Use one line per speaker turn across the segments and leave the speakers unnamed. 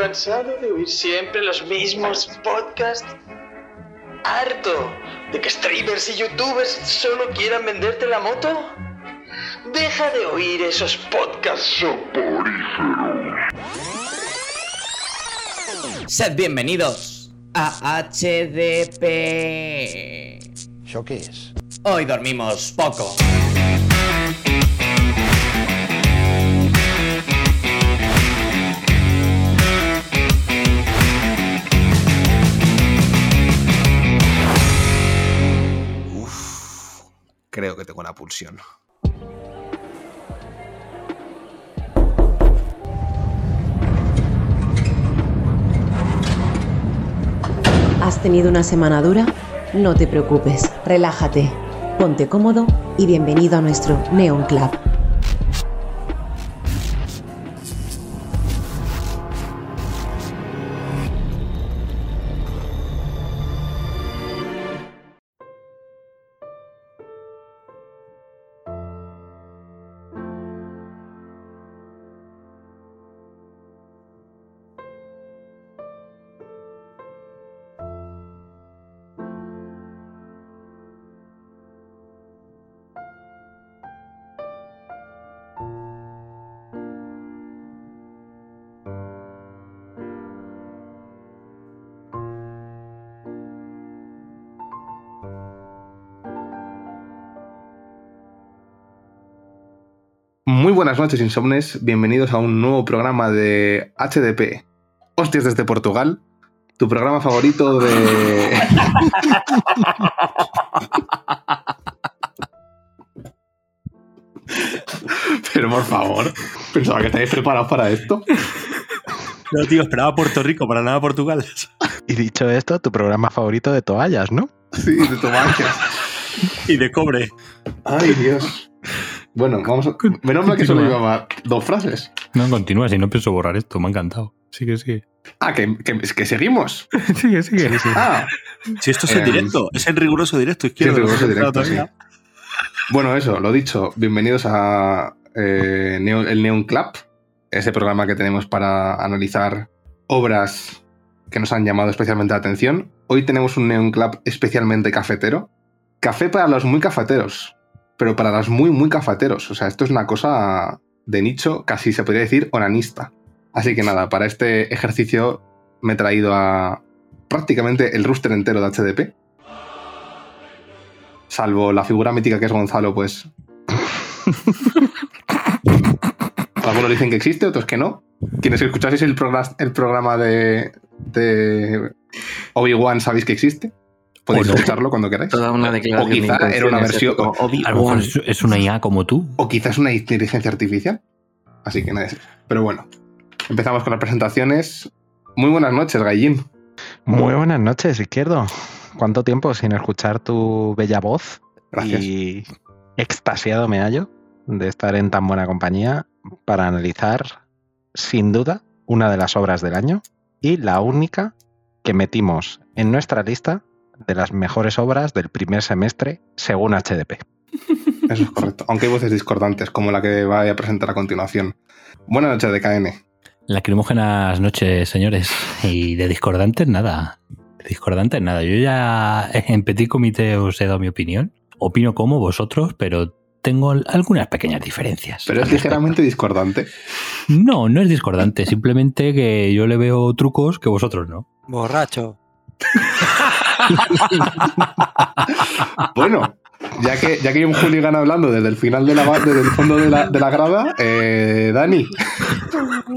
¿Cansado de oír siempre los mismos podcasts? ¿Harto de que streamers y youtubers solo quieran venderte la moto? Deja de oír esos podcasts soporíferos.
Sed bienvenidos a HDP.
¿Eso qué es?
Hoy dormimos poco.
Creo que tengo una pulsión.
¿Has tenido una semana dura? No te preocupes, relájate, ponte cómodo y bienvenido a nuestro Neon Club.
Buenas noches, insomnes. Bienvenidos a un nuevo programa de HDP. Hostias desde Portugal. Tu programa favorito de. Pero por favor, pensaba que estáis preparados para esto.
No, tío, esperaba Puerto Rico, para nada Portugal.
Y dicho esto, tu programa favorito de toallas, ¿no?
Sí, de toallas.
y de cobre.
Ay, Dios. Bueno, vamos a... Menos mal que solo llevaba dos frases.
No, continúa, si no pienso borrar esto, me ha encantado. Sigue, sigue.
Ah, que, que, que seguimos.
sigue, sigue.
Ah,
Si esto es en
Eh,
directo, es en riguroso directo
sí,
izquierdo.
riguroso
se ha
directo, sí. Bueno, eso, lo dicho. Bienvenidos a eh, el Neon Club, ese programa que tenemos para analizar obras que nos han llamado especialmente la atención. Hoy tenemos un Neon Club especialmente cafetero. Café para los muy cafeteros, pero para los muy, muy cafeteros. O sea, esto es una cosa de nicho, casi se podría decir onanista. Así que nada, para este ejercicio me he traído a prácticamente el rooster entero de HDP. Salvo la figura mítica que es Gonzalo, pues. Algunos dicen que existe, otros que no. Quienes escuchaseis el, progra- el programa de, de Obi-Wan sabéis que existe. Podéis
O no.
escucharlo cuando queráis.
Toda una declaración.
O quizá era una versión-
Obi-Wan.
es, es una IA como tú.
O quizás una inteligencia artificial. Así que nada. Pero bueno, empezamos con las presentaciones. Muy buenas noches, Gallín.
Muy buenas noches, Izquierdo. ¿Cuánto tiempo sin escuchar tu bella voz?
Gracias.
Y extasiado me hallo de estar en tan buena compañía para analizar, sin duda, una de las obras del año y la única que metimos en nuestra lista de las mejores obras del primer semestre según HDP.
Eso es correcto. Aunque hay voces discordantes, como la que voy a presentar a continuación. Buenas noches, DKN.
Lacrimógenas noches, señores. Y de discordantes, nada. De discordantes, nada. Yo ya en petit comité os he dado mi opinión. Opino como vosotros, pero tengo algunas pequeñas diferencias.
Pero es ligeramente discordante.
No, no es discordante. Simplemente que yo le veo trucos que vosotros no.
Borracho.
Bueno, ya que, ya que hay un hooligan hablando desde el final de la desde el fondo de la, de la grada, eh, Dani,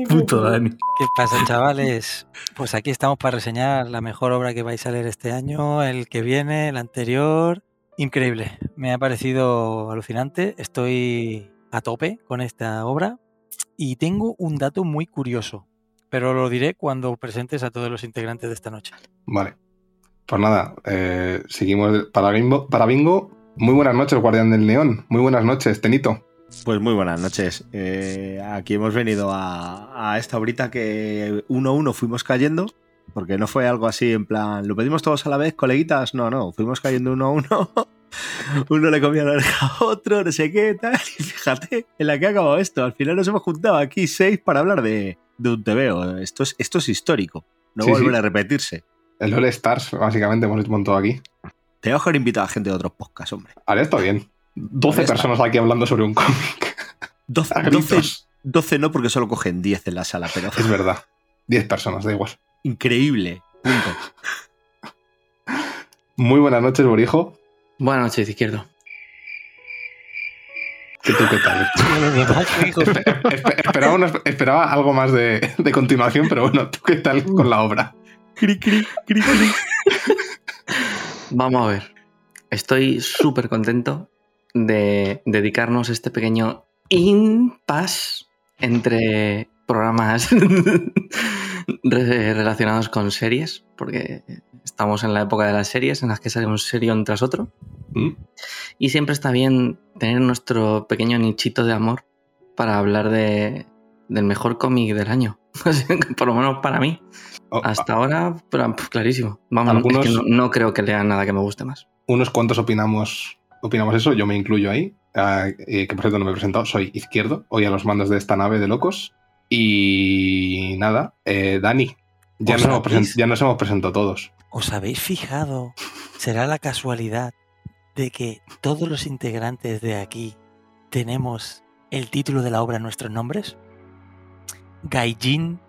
Puto Dani.
¿Qué pasa, chavales? Pues aquí estamos para reseñar la mejor obra que vais a leer este año, el que viene, el anterior. Increíble. Me ha parecido alucinante. Estoy a tope con esta obra. Y tengo un dato muy curioso. Pero lo diré cuando presentes a todos los integrantes de esta noche.
Vale. Pues nada, eh, seguimos para bingo, para bingo. Muy buenas noches, Guardián del Neón. Muy buenas noches, Tenito.
Pues muy buenas noches. Eh, aquí hemos venido a, a esta horita que uno a uno fuimos cayendo, porque no fue algo así en plan, ¿lo pedimos todos a la vez, coleguitas? No, no, fuimos cayendo uno a uno. Uno le comía la oreja a otro, no sé qué, tal. Y fíjate en la que ha acabado esto. Al final nos hemos juntado aquí seis para hablar de, de un TVO. Esto es, esto es histórico. No
Sí,
vuelve
sí.
a repetirse.
El All Stars, básicamente, hemos montado aquí.
Te voy a dejar invitar a gente de otros podcasts, hombre.
Vale, está bien. 12
Ahí está.
personas aquí hablando sobre un cómic.
12,
A
12,
gritos.
12 no, porque solo cogen 10 en la sala, pero
Es verdad. 10 personas, da igual.
increíble. Punto.
Muy buenas noches, Borijo.
Buenas noches, izquierdo.
¿Qué tú qué tal? Una- esperaba algo más de, de continuación, pero bueno, ¿tú qué tal con la obra?
Cri, cri, cri, cri.
Vamos a ver. Estoy súper contento de dedicarnos este pequeño impasse entre programas re- relacionados con series, porque estamos en la época de las series en las que sale un serión tras otro.
¿Mm?
Y siempre está bien tener nuestro pequeño nichito de amor para hablar de, del mejor cómic del año. Por lo menos para mí.
Oh,
Hasta ahora, pero, pues, clarísimo. Vamos,
Algunos-
es que no, no creo que lea nada que me guste más.
unos cuantos opinamos, opinamos eso, yo me incluyo ahí, ah, eh, que por cierto no me he presentado, soy izquierdo, hoy a los mandos de esta nave de locos. Y nada, eh, Dani, ya nos hemos presentado todos.
¿Os habéis fijado? ¿Será la casualidad de que todos los integrantes de aquí tenemos el título de la obra en nuestros nombres? Gaijin,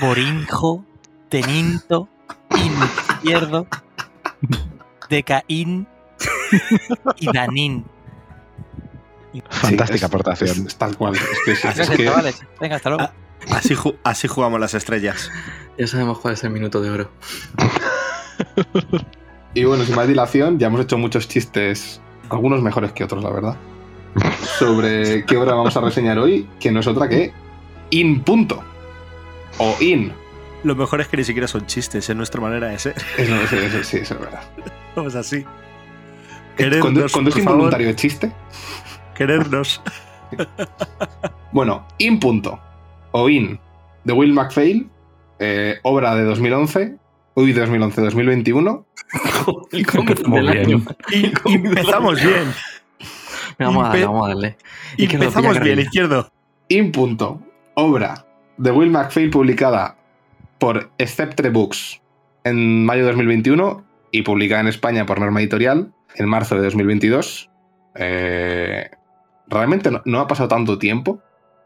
Borinjo, Teninto, Izquierdo, Decaín y Danín.
Fantástica
Sí, es-
aportación.
Es, es tal cual. Es que, es- es
Gracias,
que-
chavales. Venga, hasta luego.
Así, ju- así jugamos las estrellas.
Ya sabemos cuál es el minuto de oro.
Y bueno, sin más dilación, ya hemos hecho muchos chistes, algunos mejores que otros, la verdad, sobre qué obra vamos a reseñar hoy, que no es otra que In Punto. O In.
Lo mejor es que ni siquiera son chistes, es nuestra manera de ser.
Es, es- es- es- sí, eso es verdad.
Vamos así.
Cuando,
Querernos,
cuando es
favor,
involuntario el chiste,
Querernos.
Bueno, In Punto, o In, de Will MacPhail, eh, obra de 2011, uy, 2011-2021.
El cómic
Muy
del
bien.
año.
Y empezamos bien.
Vamos a darle, vamos a darle. Y
Empezamos bien, izquierdo.
In Punto, obra de Will MacPhail publicada por Sceptre Books en mayo de 2021 y publicada en España por Norma Editorial en marzo de 2022. Eh, realmente no, no ha pasado tanto tiempo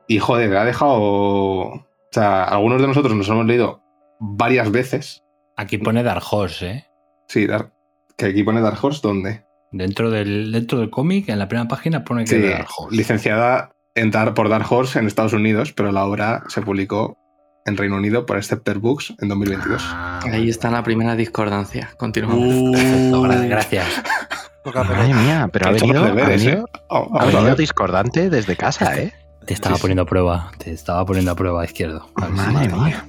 y joder, ha dejado... O sea, algunos de nosotros nos hemos leído varias veces.
Aquí pone Dark Horse, ¿eh?
Sí, Dar- que aquí pone Dark Horse, ¿dónde?
Dentro del, dentro del cómic, en la primera página pone que
Sí,
Dark Horse.
licenciada en Dar- por Dark Horse en Estados Unidos, pero la obra se publicó en Reino Unido por Scepter Books en 2022.
Ah,
Ahí está la primera discordancia. Continuamos.
Uh,
perfecto, gracias.
Madre mía, pero ha venido,
los
ha
deberes,
venido-
¿eh? Oh,
ha
a
venido discordante desde casa, ¿eh?
Te estaba
Sí, sí.
poniendo a prueba. Te estaba poniendo a prueba izquierdo. A ver si
Madre mía.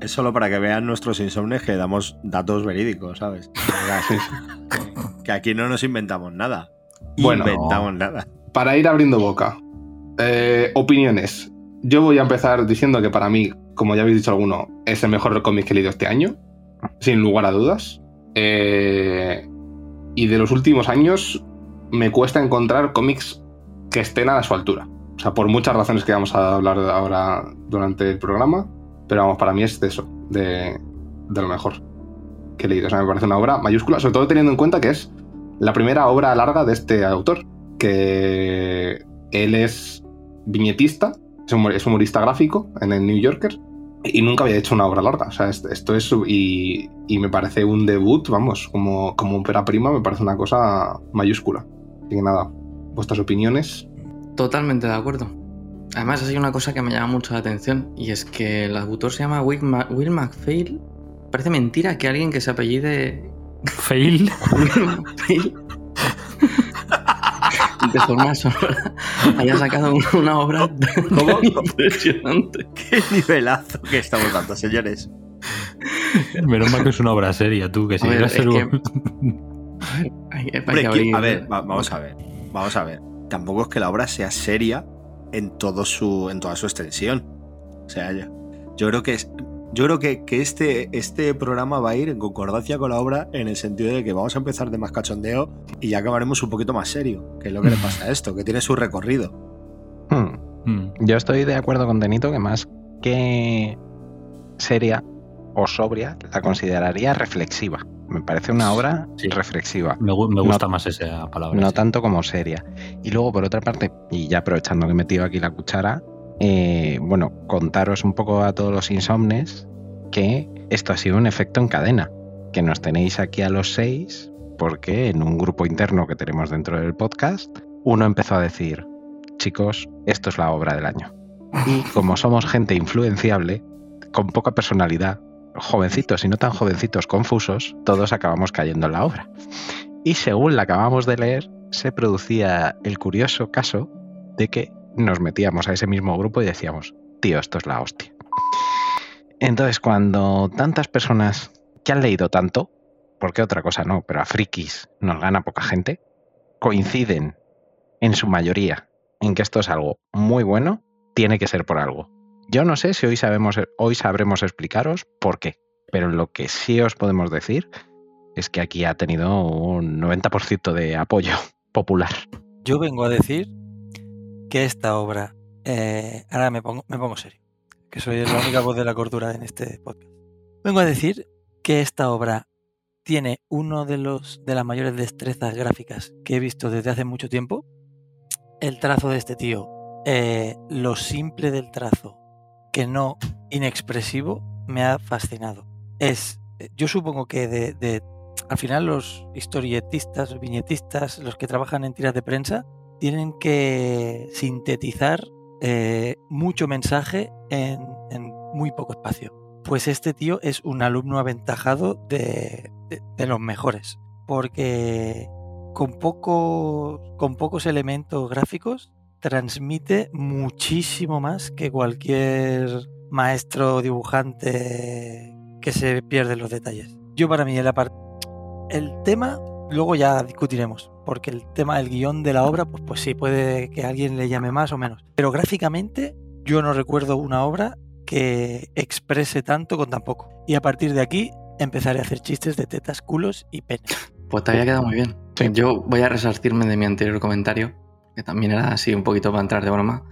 Es solo para que vean nuestros insomnes que damos datos verídicos, ¿sabes? que aquí no nos inventamos nada.
Bueno.
inventamos nada.
Para ir abriendo boca, eh, opiniones. Yo voy a empezar diciendo que para mí, como ya habéis dicho alguno, es el mejor cómic que he leído este año, sin lugar a dudas. Eh, y de los últimos años me cuesta encontrar cómics que estén a su altura. O sea, por muchas razones que vamos a hablar ahora durante el programa, pero vamos, para mí es de eso, de, de lo mejor que he leído. O sea, me parece una obra mayúscula, sobre todo teniendo en cuenta que es la primera obra larga de este autor, que él es viñetista, es humor- es humorista gráfico en el New Yorker y nunca había hecho una obra larga. O sea, es- esto es. Y, y me parece un debut, vamos, como, como ópera prima, me parece una cosa mayúscula. Así que nada, vuestras opiniones.
Totalmente de acuerdo. Además, hay una cosa que me llama mucho la atención y es que el autor se llama Will, Ma- Will MacPhail. Parece mentira que alguien que se apellide
Fail.
Will MacPhail de forma sonora haya sacado un- una obra
¿Cómo?
impresionante.
Qué nivelazo que estamos dando, señores.
Menos mal que es una obra seria, tú, que si
A ver,
quieres ser un-
a ver, va- vamos a ver. Vamos a ver. Tampoco es que la obra sea seria en todo su. en toda su extensión. O sea, yo, yo creo que es. Yo creo que, que este, este programa va a ir en concordancia con la obra en el sentido de que vamos a empezar de más cachondeo y ya acabaremos un poquito más serio, que es lo que le pasa a esto, que tiene su recorrido.
Hmm.
Mm.
Yo estoy de acuerdo con Denito que más que seria o sobria la consideraría reflexiva. Me parece una obra
Sí.
reflexiva.
Me, me
No-
gusta más esa palabra.
No
sí.
tanto como seria. Y luego, por otra parte, y ya aprovechando que he metido aquí la cuchara, eh, bueno, contaros un poco a todos los insomnes que esto ha sido un efecto en cadena. Que nos tenéis aquí a los seis, porque en un grupo interno que tenemos dentro del podcast, uno empezó a decir: Chicos, esto es la obra del año. Y como somos gente influenciable, con poca personalidad, jovencitos y no tan jovencitos confusos, todos acabamos cayendo en la obra. Y según la acabamos de leer, se producía el curioso caso de que nos metíamos a ese mismo grupo y decíamos, tío, esto es la hostia. Entonces, cuando tantas personas que han leído tanto, porque otra cosa no, pero a frikis nos gana poca gente, coinciden en su mayoría en que esto es algo muy bueno, tiene que ser por algo. Yo no sé si hoy, sabemos, hoy sabremos explicaros por qué, pero lo que sí os podemos decir es que aquí ha tenido un 90% de apoyo popular.
Yo vengo a decir que esta obra, eh, ahora me pongo, me pongo serio, que soy la única voz de la cordura en este podcast. Vengo a decir que esta obra tiene uno de los de las mayores destrezas gráficas que he visto desde hace mucho tiempo. El trazo de este tío, eh, lo simple del trazo, que no inexpresivo, me ha fascinado. Es, yo supongo que de, de al final los historietistas, viñetistas, los que trabajan en tiras de prensa, tienen que sintetizar eh, mucho mensaje en, muy poco espacio. Pues este tío es un alumno aventajado de, de- los mejores, porque con, con pocos elementos gráficos transmite muchísimo más que cualquier maestro dibujante que se pierde los detalles. Yo para mí el, el tema luego ya discutiremos, porque el tema del guion de la obra, pues, pues sí, puede que alguien le llame más o menos. Pero gráficamente yo no recuerdo una obra que exprese tanto con tan poco. Y a partir de aquí empezaré a hacer chistes de tetas, culos y penes.
Pues te había quedado muy bien.
Sí.
Yo voy a resarcirme de mi anterior comentario, que también era así un poquito para entrar de broma,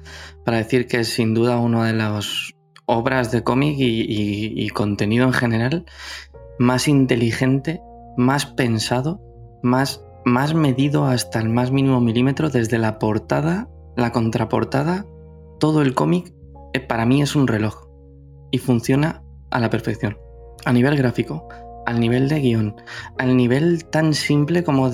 para decir que es sin duda una de las obras de cómic y, y- y contenido en general más inteligente, más pensado, más, más medido hasta el más mínimo milímetro, desde la portada, la contraportada, todo el cómic, eh, para mí es un reloj y funciona a la perfección. A nivel gráfico, al nivel de guion, al nivel tan simple como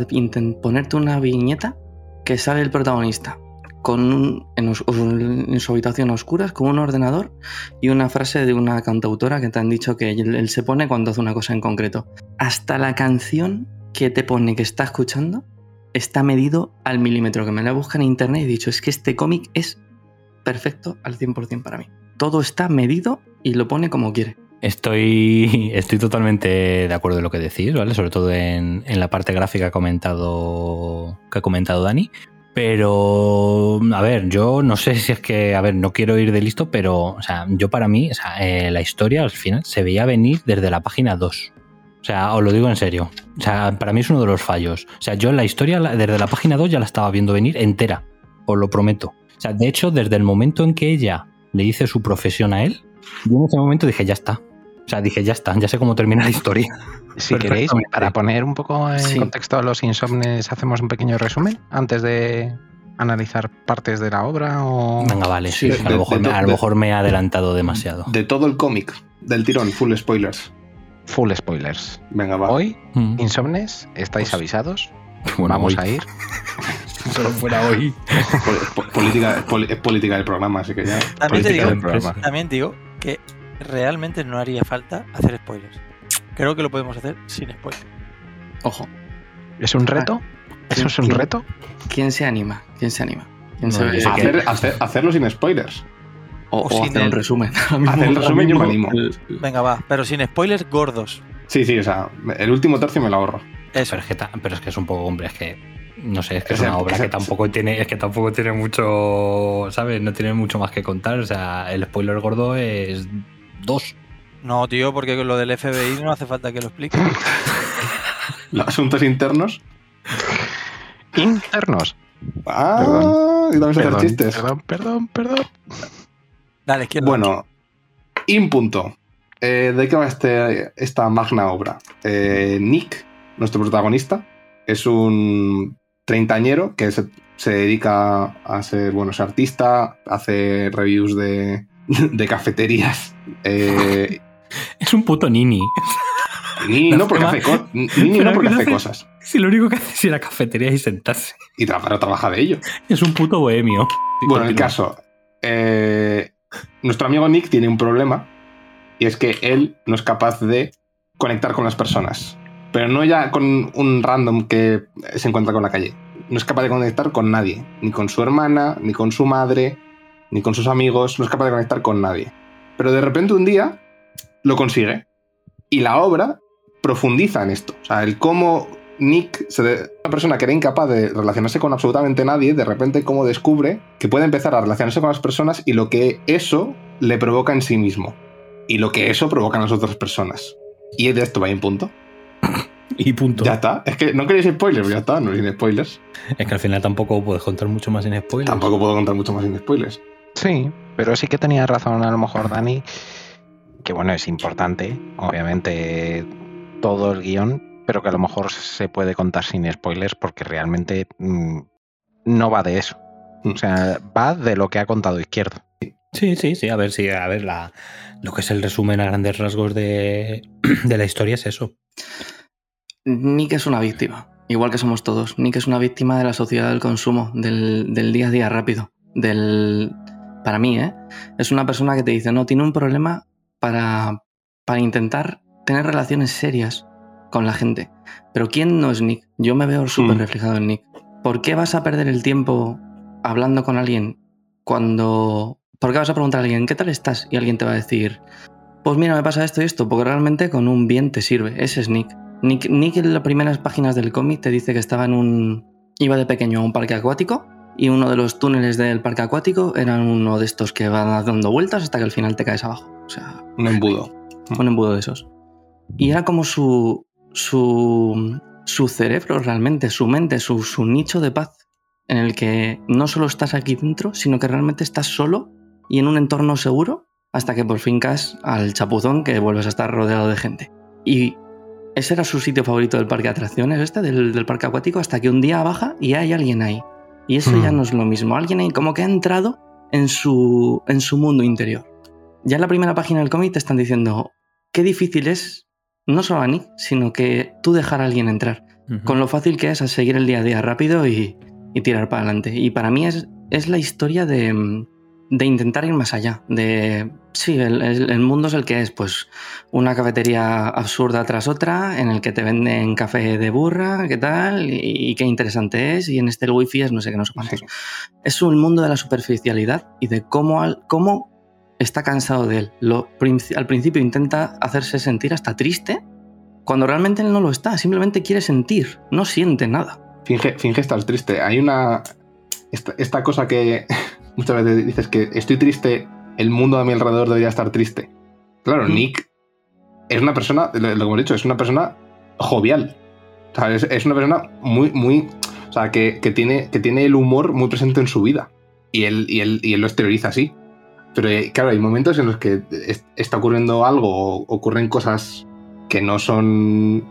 ponerte una viñeta que sale el protagonista con en su habitación a oscuras con un ordenador y una frase de una cantautora que te han dicho que él, él se pone cuando hace una cosa en concreto. Hasta la canción que te pone que está escuchando está medido al milímetro, que me la busca en internet y he dicho, es que este cómic es perfecto al 100% para mí. Todo está medido y lo pone como quiere.
Estoy, estoy totalmente de acuerdo en lo que decís, ¿vale? Sobre todo en, en la parte gráfica que ha comentado, que ha comentado Dani. Pero, a ver, yo no sé si es que, a ver, no quiero ir de listo, pero, o sea, yo para mí, o sea, eh, la historia al final se veía venir desde la página 2. O sea, os lo digo en serio. O sea, para mí es uno de los fallos. O sea, yo la historia desde la página 2 ya la estaba viendo venir entera. Os lo prometo. O sea, de hecho, desde el momento en que ella le dice su profesión a él, yo en ese momento dije, ya está. O sea, dije, ya está, ya sé cómo termina la historia.
Si queréis, para poner un poco en
Sí.
contexto a los insomnes, hacemos un pequeño resumen antes de analizar partes de la obra o...
Venga, vale, sí.
Sí,
a, lo mejor,
de-
me, a lo mejor me he adelantado demasiado.
De todo el cómic, del tirón, full spoilers.
Full spoilers.
Venga, va.
Hoy,
Mm.
insomnes, estáis
Pues-
avisados.
Bueno,
Vamos
hoy.
a ir.
Solo fuera hoy.
Política, es política del programa, así que ya.
También te digo,
del programa.
también digo que realmente no haría falta hacer spoilers. Creo que lo podemos hacer sin spoilers.
Ojo,
¿Es un reto? ¿Eso es un
¿Quién-
reto?
¿quién se anima? ¿Quién se anima? ¿Quién
No,
se
Hacer, hacer- hacerlo sin spoilers.
O,
o
o
sin
hacer
el-
un resumen.
Hacer el resumen yo me animo.
el-
Venga, va, pero sin spoilers gordos.
Sí, sí, o sea, el último tercio me lo ahorro.
Eso.
Pero es, que, pero es que es un poco, hombre, es que no sé, es que es una obra que tampoco tiene, es que tampoco tiene mucho, ¿sabes? No tiene mucho más que contar. O sea, el spoiler gordo es dos.
No, tío, porque lo del FBI no hace falta que lo explique.
Los asuntos internos.
Internos.
Ah,
Perdón.
y hacer chistes.
perdón, perdón, perdón.
Dale, izquierda.
Bueno, Impunto. Eh, ¿De qué va este- esta magna obra? Eh, Nick, nuestro protagonista, es un treintañero que se, se dedica a ser, bueno, es artista, hace reviews de, de cafeterías. Eh,
Es un puto nini.
ni,
La
no porque hace, co- ni
Pero
no porque hace
hace-
cosas.
Si lo único que hace es ir a cafetería y sentarse.
Y tra- pero trabaja de ello.
Es un puto bohemio. Sí,
Bueno, el
continúa.
caso. eh, nuestro amigo Nick tiene un problema y es que él no es capaz de conectar con las personas. Pero no ya con un random que se encuentra con la calle. No es capaz de conectar con nadie. Ni con su hermana, ni con su madre, ni con sus amigos. No es capaz de conectar con nadie. Pero de repente un día lo consigue. Y la obra profundiza en esto. O sea, el cómo Nick, una persona que era incapaz de relacionarse con absolutamente nadie, de repente cómo descubre que puede empezar a relacionarse con las personas y lo que eso le provoca en sí mismo. Y lo que eso provoca en las otras personas. Y de esto va en punto.
Y punto.
Ya está. Es que no queréis spoilers, ya está, no sin spoilers.
Es que al final tampoco puedes contar mucho más sin spoilers.
Tampoco puedo contar mucho más sin spoilers.
Sí, pero sí que tenía razón a lo mejor Dani, que bueno, es importante, obviamente, todo el guion, pero que a lo mejor se puede contar sin spoilers porque realmente mm, no va de eso. O sea, va de lo que ha contado Izquierdo.
Sí, sí, sí. A ver, sí, a ver, la, lo que es el resumen a grandes rasgos de, de la historia es eso.
Nick es una víctima, igual que somos todos. Nick es una víctima de la sociedad del consumo, del, del día a día rápido. Del, para mí, ¿eh? Es una persona que te dice, no, tiene un problema para, para intentar tener relaciones serias con la gente. Pero ¿quién no es Nick? Yo me veo súper
Mm.
reflejado en Nick. ¿Por qué vas a perder el tiempo hablando con alguien cuando... ¿Por qué vas a preguntar a alguien, ¿qué tal estás? Y alguien te va a decir, pues mira, me pasa esto y esto, porque realmente con un bien te sirve. Ese es Nick. Nick, Nick en las primeras páginas del cómic te dice que estaba en un... iba de pequeño a un parque acuático y uno de los túneles del parque acuático era uno de estos que van dando vueltas hasta que al final te caes abajo. O sea,
Un embudo.
un embudo de esos. Y era como su, su, su cerebro realmente, su mente, su, su nicho de paz, en el que no solo estás aquí dentro, sino que realmente estás solo y en un entorno seguro hasta que por fin caes al chapuzón que vuelves a estar rodeado de gente. Y ese era su sitio favorito del parque de atracciones, este, del, del parque acuático, hasta que un día baja y hay alguien ahí. Y eso ya
Hmm.
no es lo mismo. Alguien ahí como que ha entrado en su, en su mundo interior. Ya en la primera página del cómic te están diciendo qué difícil es, no solo a Nick, sino que tú dejar a alguien entrar. Con lo fácil que es a seguir el día a día rápido y, y tirar para adelante. Y para mí es, es la historia de, de intentar ir más allá. De, sí, el, mundo es el que es, pues una cafetería absurda tras otra, en el que te venden café de burra, qué tal, y, y qué interesante es, y en este el wifi es no sé qué, no sé cuántos. Es un mundo de la superficialidad y de cómo, al- cómo está cansado de él. Lo, al principio intenta hacerse sentir hasta triste, cuando realmente él no lo está, simplemente quiere sentir, no siente nada.
Finge, finge estar triste. Hay una. Esta, esta cosa que muchas veces dices que estoy triste, el mundo a mi alrededor debería estar triste. Claro,
Mm.
Nick es una persona, lo, lo que hemos dicho, es una persona jovial. O sea, es, es una persona muy, muy. O sea, que, que tiene, que tiene el humor muy presente en su vida. Y él, y él, y él lo exterioriza así. Pero eh, claro, hay momentos en los que es- está ocurriendo algo o ocurren cosas que no son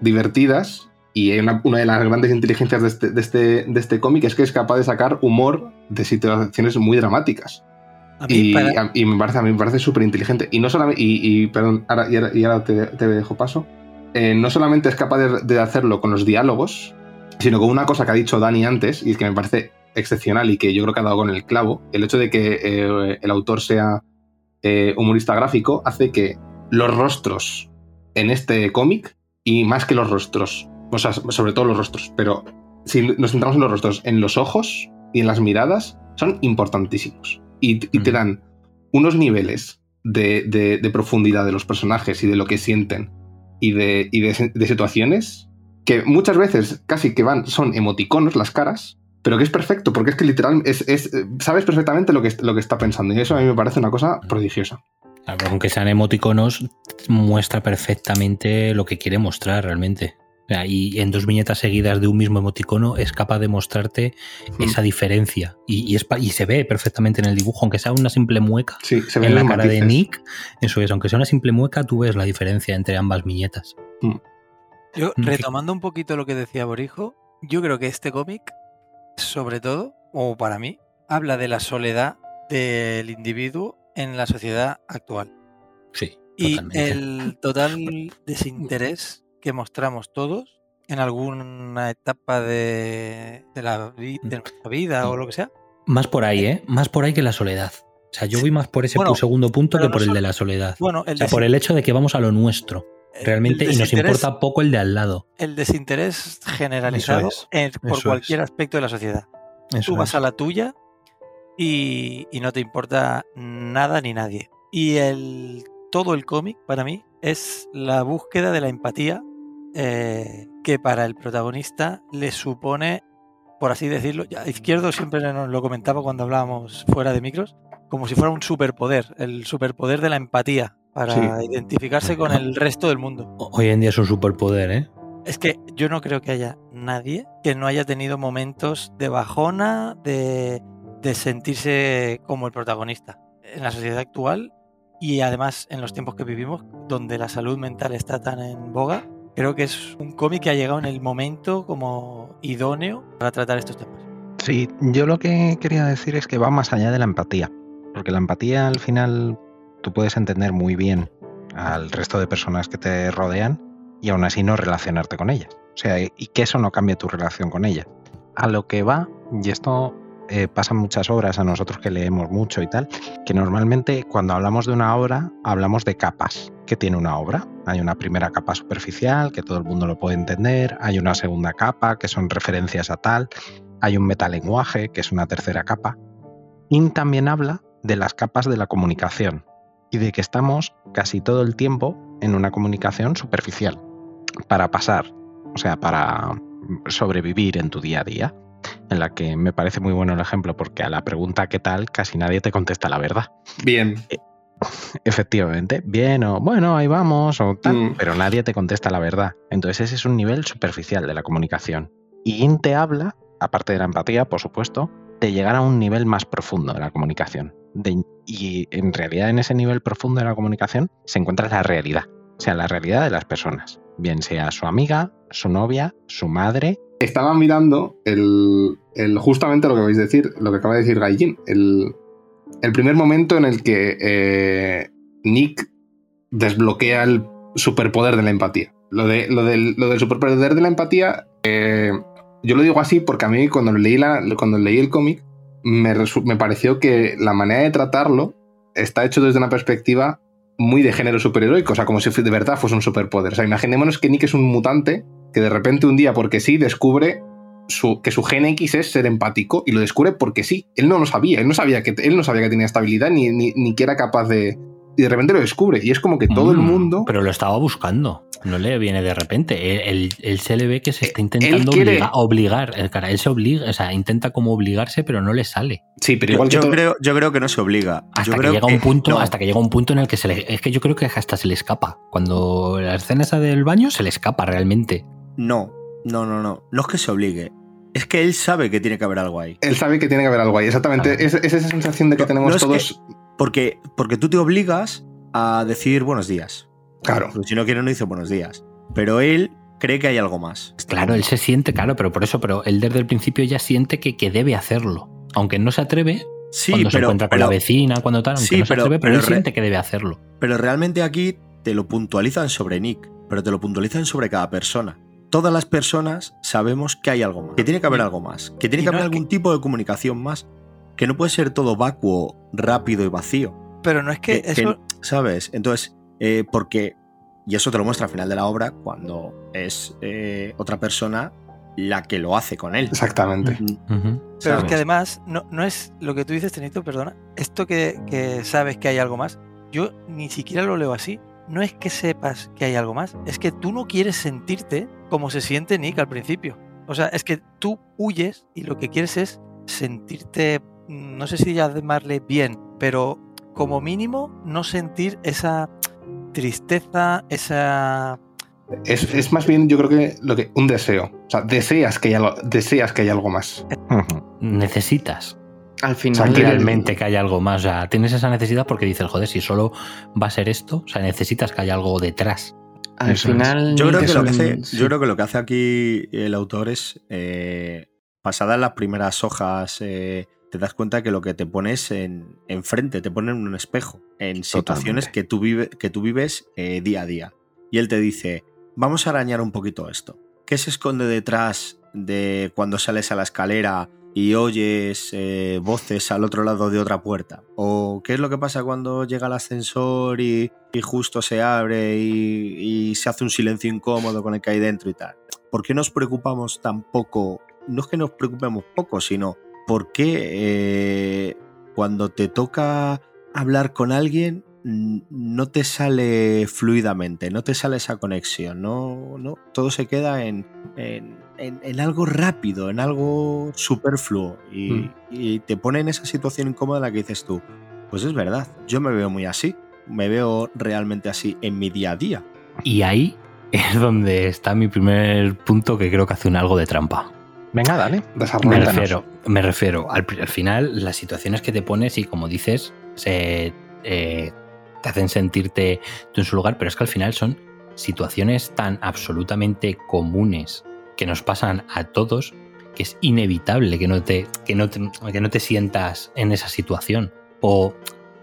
divertidas y una, una de las grandes inteligencias de este, de este, de este cómic es que es capaz de sacar humor de situaciones muy dramáticas.
A mí,
Y,
para-
a- y me parece, a mí me parece súper inteligente. Y no solamente, y, y, perdón, ahora, y ahora, y ahora te, te dejo paso. Eh, no solamente es capaz de, de hacerlo con los diálogos, sino con una cosa que ha dicho Dani antes y que me parece excepcional y que yo creo que ha dado con el clavo. El hecho de que eh, el autor sea eh, humorista gráfico hace que los rostros en este cómic, y más que los rostros, o sea, sobre todo los rostros, pero si nos centramos en los rostros, en los ojos y en las miradas, son importantísimos. Y, y te
Ujú.
dan unos niveles de, de- de profundidad de los personajes y de lo que sienten y de, y de situaciones que muchas veces casi que van, son emoticonos las caras, pero que es perfecto, porque es que literal es, es- eh, sabes perfectamente lo que, lo que está pensando. Y eso a mí me parece una cosa prodigiosa.
Claro, aunque sean emoticonos, muestra perfectamente lo que quiere mostrar realmente. O sea, y en dos viñetas seguidas de un mismo emoticono es capaz de mostrarte
Mm.
esa diferencia. Y, y es y se ve perfectamente en el dibujo, aunque sea una simple mueca
Sí, se ven
en la cara de. Nick. Eso es, aunque sea una simple mueca, tú ves la diferencia entre ambas viñetas.
Yo,
Mm,
retomando un poquito lo que decía Borijo, yo creo que este cómic, sobre todo, o para mí, habla de la soledad del individuo en la sociedad actual.
Sí,
Y
totalmente.
el total desinterés que mostramos todos en alguna etapa de, de la de nuestra vida o lo que sea.
Más por ahí, ¿eh? Más por ahí que la soledad. O sea, yo voy más por ese
Bueno,
segundo punto que por
no
el de la soledad.
Bueno, el,
O sea, por el hecho de que vamos a lo nuestro, realmente, y nos importa poco el de al lado.
el desinterés generalizado
es,
en- por cualquier
es.
aspecto de la sociedad.
Eso
Tú vas
es.
a la tuya y, y no te importa nada ni nadie. Y el, todo el cómic, para mí, es la búsqueda de la empatía eh, que para el protagonista le supone, por así decirlo, ya, Izquierdo siempre nos lo comentaba cuando hablábamos fuera de micros, como si fuera un superpoder, el superpoder de la empatía para
Sí.
identificarse con el resto del mundo.
Hoy en día es un superpoder, ¿eh?
Es que yo no creo que haya nadie que no haya tenido momentos de bajona, de, de sentirse como el protagonista. En la sociedad actual y además en los tiempos que vivimos, donde la salud mental está tan en boga, creo que es un cómic que ha llegado en el momento como idóneo para tratar estos temas.
Sí, yo lo que quería decir es que va más allá de la empatía, porque la empatía al final tú puedes entender muy bien al resto de personas que te rodean y aún así no relacionarte con ellas. O sea, y que eso no cambie tu relación con ellas. A lo que va, y esto eh, pasa en muchas obras, a nosotros que leemos mucho y tal, que normalmente cuando hablamos de una obra hablamos de capas que tiene una obra. Hay una primera capa superficial, que todo el mundo lo puede entender, hay una segunda capa, que son referencias a tal, hay un metalenguaje, que es una tercera capa. Y también habla de las capas de la comunicación y de que estamos casi todo el tiempo en una comunicación superficial para pasar, o sea, para sobrevivir en tu día a día, en la que me parece muy bueno el ejemplo porque a la pregunta ¿qué tal? casi nadie te contesta la verdad.
Bien.
Efectivamente, bien o bueno, ahí vamos o tal,
Mm.
pero nadie te contesta la verdad. Entonces ese es un nivel superficial de la comunicación. Y IN te habla, aparte de la empatía, por supuesto, de llegar a un nivel más profundo de la comunicación. Y en realidad en ese nivel profundo de la comunicación se encuentra la realidad, o sea, la realidad de las personas, bien sea su amiga, su novia, su madre.
Estaba mirando el, justamente lo que vais a decir, lo que acaba de decir Gaijin, el, el primer momento en el que eh, Nick desbloquea el superpoder de la empatía. Lo, de, lo del superpoder de la empatía, eh, yo lo digo así porque a mí cuando leí, la, cuando leí el cómic me, me pareció que la manera de tratarlo está hecho desde una perspectiva muy de género superheroico, o sea, como si de verdad fuese un superpoder. O sea, imaginémonos que Nick es un mutante que de repente un día, porque sí, descubre su, que su gen X es ser empático y lo descubre porque sí. Él no lo sabía, él no sabía que, él no sabía que tenía esta habilidad ni, ni, ni que era capaz de... Y de repente lo descubre y es como que todo el
Mm,
mundo...
Pero lo estaba buscando. No le viene de repente. Él, él- él se le ve que se está intentando
quiere-
obliga- obligar. El cara, él se obliga, o sea, intenta como obligarse, pero no le sale.
Sí, pero
Yo,
igual que
yo
todo-
creo, yo creo que no se obliga.
Hasta
yo
que
creo
llega un punto,
no.
hasta que llega un punto en el que se le. Es que yo creo que hasta se le escapa. Cuando la escena esa del baño se le escapa realmente.
No, no, no, no. No es que se obligue. Es que él sabe que tiene que haber algo ahí.
Él sabe que tiene que haber algo ahí, exactamente. Es, es esa sensación de que
No,
tenemos
no es
todos...
Porque, porque tú te obligas a decir buenos días.
Claro.
Porque si no quiere, no dice buenos días. Pero él cree que hay algo más.
Claro, él se siente, claro, pero por eso, pero él desde el principio ya siente que, que debe hacerlo. Aunque no se atreve,
Sí,
cuando se encuentra con
pero,
la vecina, cuando tal, aunque
Sí,
no se
pero-
atreve, pero,
pero
él siente que debe hacerlo.
pero realmente aquí te lo puntualizan sobre Nick, pero te lo puntualizan sobre cada persona. Todas las personas sabemos que hay algo más, que tiene que haber algo más, que tiene
y
que
no
haber
que-
algún tipo de comunicación más, que no puede ser todo vacuo, rápido y vacío.
Pero no es que,
que- que-
eso...
¿Sabes? Entonces, eh, porque, y eso te lo muestra al final de la obra, cuando es eh, otra persona la que lo hace con él.
Exactamente.
Pero es que además, no, no es lo que tú dices, Tenito, perdona. Esto que, que sabes que hay algo más, yo ni siquiera lo leo así. No es que sepas que hay algo más, es que tú no quieres sentirte como se siente Nick al principio. O sea, es que tú huyes y lo que quieres es sentirte, mm, no sé si llamarle bien, pero como mínimo no sentir esa tristeza, esa
Es, es más bien, yo creo que, lo que un deseo. O sea, deseas que haya, algo- deseas que haya algo más.
Necesitas
Al
o
final.
sea, realmente que haya algo más. O sea, tienes esa necesidad porque dices, joder, si solo va a ser esto, o sea, necesitas que haya algo detrás.
Al
Eso
final.
Yo creo, que lo que hace,
sí.
yo creo que lo que hace aquí el autor es, eh, pasadas las primeras hojas, eh, te das cuenta que lo que te pones en, enfrente, te pone en un espejo, en situaciones
Totalmente.
que tú, vive- que tú vives eh, día a día. Y él te dice, vamos a arañar un poquito esto. ¿Qué se esconde detrás de cuando sales a la escalera y oyes eh, voces al otro lado de otra puerta? ¿O qué es lo que pasa cuando llega el ascensor y, justo se abre y, se hace un silencio incómodo con el que hay dentro y tal? ¿Por qué nos preocupamos tan poco? No es que nos preocupemos poco, sino ¿por qué eh, cuando te toca hablar con alguien mm, no te sale fluidamente, no te sale esa conexión, no, no todo se queda en- en- en algo rápido, en algo superfluo y,
Mm.
y te pone en esa situación incómoda en la que dices tú, pues es verdad, yo me veo muy así, me veo realmente así en mi día a día.
Y ahí es donde está mi primer punto que creo que hace un algo de trampa.
Venga, dale.
Me refiero, me refiero al final, las situaciones que te pones y como dices, se, eh, te hacen sentirte tú en su lugar, pero es que al final son situaciones tan absolutamente comunes que nos pasan a todos que es inevitable que no te, que no te, que no te sientas en esa situación o,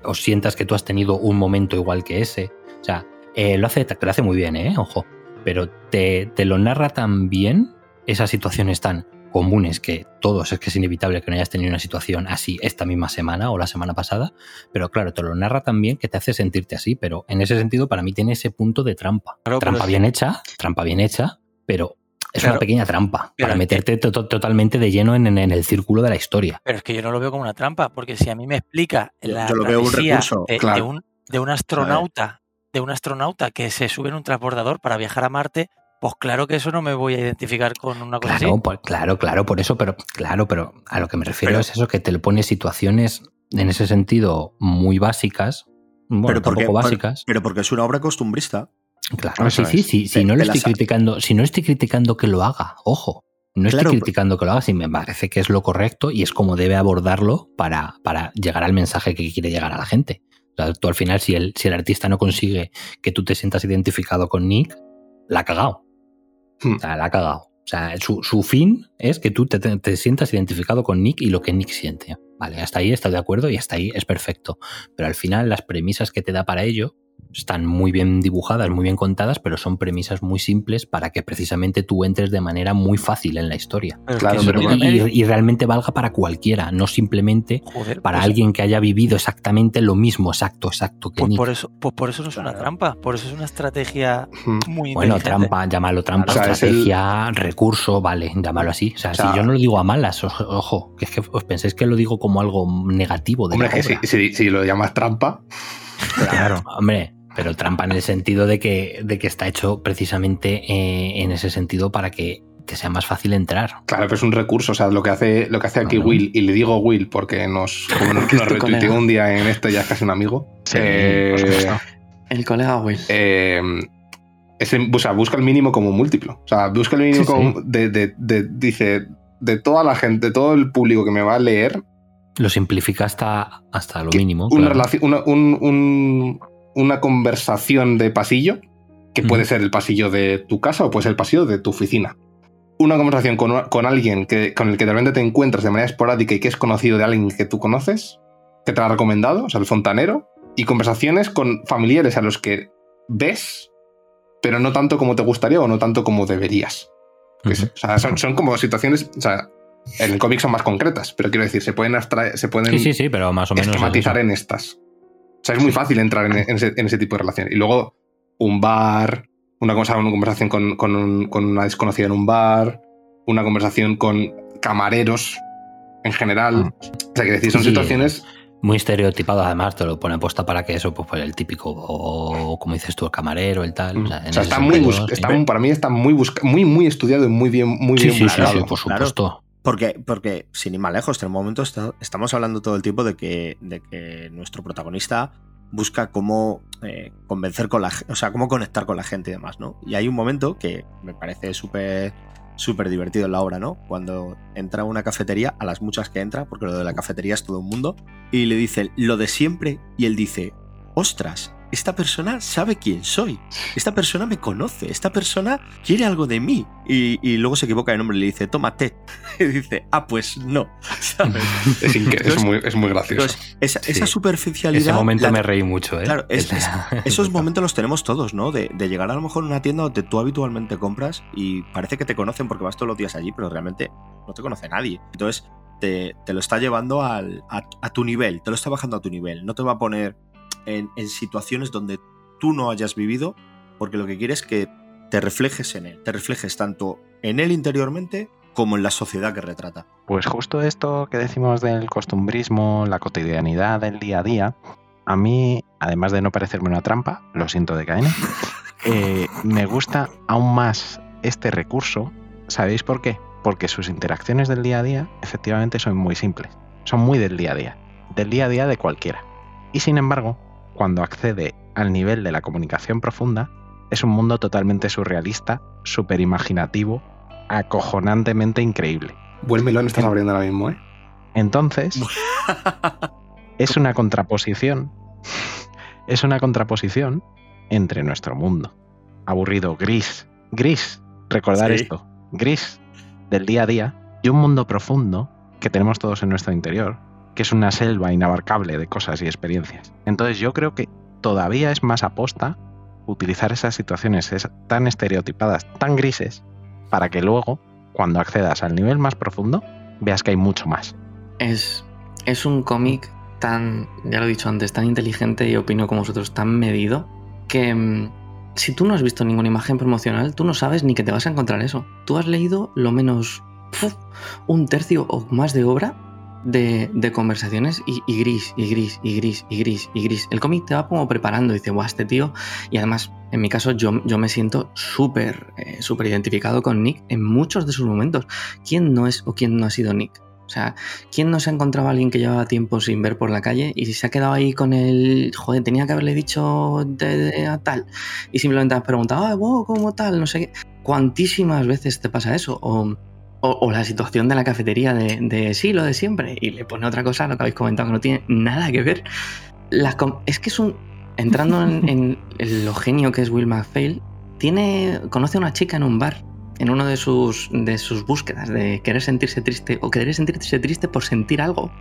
o sientas que tú has tenido un momento igual que ese. O sea, eh, lo, hace, lo hace muy bien, ¿eh? Ojo, pero te, te lo narra tan bien esas situaciones tan comunes que todos es que es inevitable que no hayas tenido una situación así esta misma semana o la semana pasada, pero claro, te lo narra tan bien que te hace sentirte así, pero en ese sentido para mí tiene ese punto de trampa.
Claro,
trampa bien hecha, trampa bien hecha, pero es
Claro.
una pequeña trampa para
que-
meterte to- to- totalmente de lleno en, en- en el círculo de la historia.
Pero es que yo no lo veo como una trampa, porque si a mí me explica
Yo-
la
yo lo veo un recurso,
de, un, de un astronauta, de un astronauta que se sube en un transbordador para viajar a Marte, pues claro que eso no me voy a identificar con una cosa
Claro,
así.
por- claro, claro, por eso, pero claro, pero a lo que me refiero
Pero-
es eso que te le pone situaciones en ese sentido muy básicas, bueno,
pero, porque, por-
básicas.
pero porque es una obra costumbrista.
Claro,
Eso
sí, sí,
es.
sí, si no le estoy criticando, si no estoy criticando que lo haga, ojo, no estoy
Claro,
criticando que lo haga, si me parece que es lo correcto y es como debe abordarlo para, para llegar al mensaje que quiere llegar a la gente. O sea, tú al final, si el, si el artista no consigue que tú te sientas identificado con Nick, la ha cagado.
Hmm.
O sea, la ha cagado. O sea, su, su fin es que tú te, te- te sientas identificado con Nick y lo que Nick siente. Vale, hasta ahí estoy de acuerdo y hasta ahí es perfecto. Pero al final las premisas que te da para ello están muy bien dibujadas, muy bien contadas, pero son premisas muy simples para que precisamente tú entres de manera muy fácil en la historia.
Claro, pero
Y, y realmente valga para cualquiera, no simplemente
Joder,
para
pues-
alguien que haya vivido exactamente lo mismo, exacto, exacto que
Pues
Nick.
por eso, pues por eso no es una
Claro.
trampa, por eso es una estrategia muy
Bueno, trampa, llámalo trampa,
O sea, es el-
estrategia, recurso, vale, llámalo así. O sea,
O sea-
si yo no lo digo a malas, ojo, que es que os pensáis que lo digo como algo negativo de
Hombre,
la
que si- si lo llamas trampa,
Claro, hombre, pero trampa en el sentido de que, de que está hecho precisamente eh, en ese sentido para que te sea más fácil entrar.
claro, pero es un recurso. O sea, lo que hace, lo que hace aquí. Will, y le digo Will porque nos, como nos, nos retuiteó un día en esto, ya es casi un amigo.
Sí,
Eh,
por.
El colega Will.
eh, es el- o sea, busca el mínimo como múltiplo. O sea, busca el mínimo
Sí, sí.
como de, de- de- dice, de toda la gente, de todo el público que me va a leer,
Lo simplifica hasta, hasta lo mínimo.
una,
claro.
relación- una, un- un- una conversación de pasillo, que puede ser el pasillo de tu casa o puede ser el pasillo de tu oficina. Una conversación con, con alguien que, con el que de repente te encuentras de manera esporádica y que es conocido de alguien que tú conoces, que te lo ha recomendado, o sea, el fontanero, y conversaciones con familiares a los que ves, pero no tanto como te gustaría o no tanto como deberías. O sea, son, son como situaciones, o sea, en el cómic son más concretas, pero quiero decir, se pueden, abstraer- se pueden
Sí, sí, sí, pero más o menos. es
esquematizar en estas. O sea, es muy fácil entrar en, en ese, en ese tipo de relación. Y luego, un bar, una, cosa, una conversación con, con un- con una desconocida en un bar, una conversación con camareros en general. O sea, que decir, son
Sí.
situaciones.
Muy estereotipado, además, te lo pone aposta para que eso, pues, pues, el típico, o como dices tú, el camarero, el tal.
O
en
sea,
ese
está muy,
sentido,
está para mí está muy, busca- muy, muy estudiado y muy bien, muy
Sí,
bien
sí, sí,
buscado.
sí, por
Claro. Porque, porque, sin ir más lejos, en el momento estamos hablando todo el tiempo de que, de que nuestro protagonista busca cómo eh, convencer con la o sea, cómo conectar con la gente y demás, ¿no? Y hay un momento que me parece súper súper divertido en la obra, ¿no? Cuando entra a una cafetería, a las muchas que entra, porque lo de la cafetería es todo un mundo, y le dicen lo de siempre, y él dice, ostras, esta persona sabe quién soy, esta persona me conoce, esta persona quiere algo de mí. Y, y luego se equivoca de nombre y le dice, toma Ted. Y dice, ah, pues no. ¿sabes?
Es, muy, es muy gracioso.
Entonces, esa,
Sí.
esa superficialidad.
Ese momento
la-
me reí mucho, ¿eh?
Claro, es- es- esos momentos los tenemos todos, ¿no? De, de llegar a lo mejor a una tienda donde tú habitualmente compras y parece que te conocen porque vas todos los días allí, pero realmente no te conoce nadie. Entonces, te, te lo está llevando al- a, a tu nivel, te lo está bajando a tu nivel. No te va a poner en, en situaciones donde tú no hayas vivido, porque lo que quiere es que te reflejes en él, te reflejes tanto en él interiormente como en la sociedad que retrata.
Pues justo esto que decimos del costumbrismo, la cotidianidad del día a día, a mí, además de no parecerme una trampa, lo siento de KN, eh, me gusta aún más este recurso. ¿Sabéis por qué? Porque sus interacciones del día a día efectivamente son muy simples, son muy del día a día, del día a día de cualquiera. Y sin embargo, cuando accede al nivel de la comunicación profunda, es un mundo totalmente surrealista, súper imaginativo, acojonantemente increíble.
Buen melón estás abriendo ahora mismo, ¿eh?
Entonces, es una contraposición. Es una contraposición entre nuestro mundo. Aburrido, gris. Gris. Recordar
Sí.
esto. Gris del día a día. Y un mundo profundo que tenemos todos en nuestro interior. Que es una selva inabarcable de cosas y experiencias. Entonces yo creo que todavía es más aposta utilizar esas situaciones es- tan estereotipadas, tan grises, para que luego, cuando accedas al nivel más profundo, veas que hay mucho más.
Es, es un cómic tan, ya lo he dicho antes, tan inteligente y opino como vosotros, tan medido, que mm, si tú no has visto ninguna imagen promocional, tú no sabes ni que te vas a encontrar eso. Tú has leído lo menos un tercio o más de obra de, conversaciones y, y gris, y gris, y gris, y gris, y gris. El cómic te va como preparando, dice, guau, este tío. Y además, en mi caso, yo, yo me siento súper, eh, súper identificado con Nick en muchos de sus momentos. ¿Quién no es o quién no ha sido Nick? O sea, ¿quién no se ha encontrado a alguien que llevaba tiempo sin ver por la calle y se ha quedado ahí con el, joder, tenía que haberle dicho de, a tal? Y simplemente has preguntado, ah, wow, ¿cómo tal? No sé qué. ¿Cuantísimas veces te pasa eso? O, o- o la situación de la cafetería de, de sí, lo de siempre, y le pone otra cosa, lo que habéis comentado, que no tiene nada que ver. Las es que es un. Entrando en, en- en lo genio que es Will McPhail, tiene, conoce a una chica en un bar, en uno de sus, de sus búsquedas de querer sentirse triste o querer sentirse triste por sentir algo.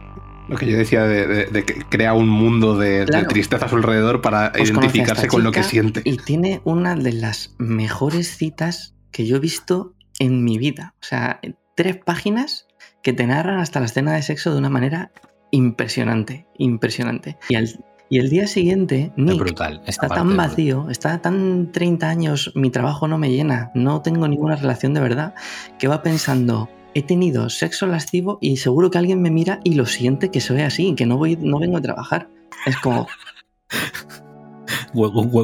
Lo que yo decía de, de- de que crea un mundo de, tristeza a su alrededor para
Pues a
identificarse con lo que siente.
Y tiene una de las mejores citas que yo he visto en mi vida. O sea, tres páginas que te narran hasta la escena de sexo de una manera impresionante, impresionante. Y, al- y el día siguiente, Nick
brutal.
está tan vacío, está tan 30 años, mi trabajo no me llena, no tengo ninguna relación de verdad, que va pensando, he tenido sexo lascivo y seguro que alguien me mira y lo siente que soy así, que no, voy, no vengo a trabajar. Es como,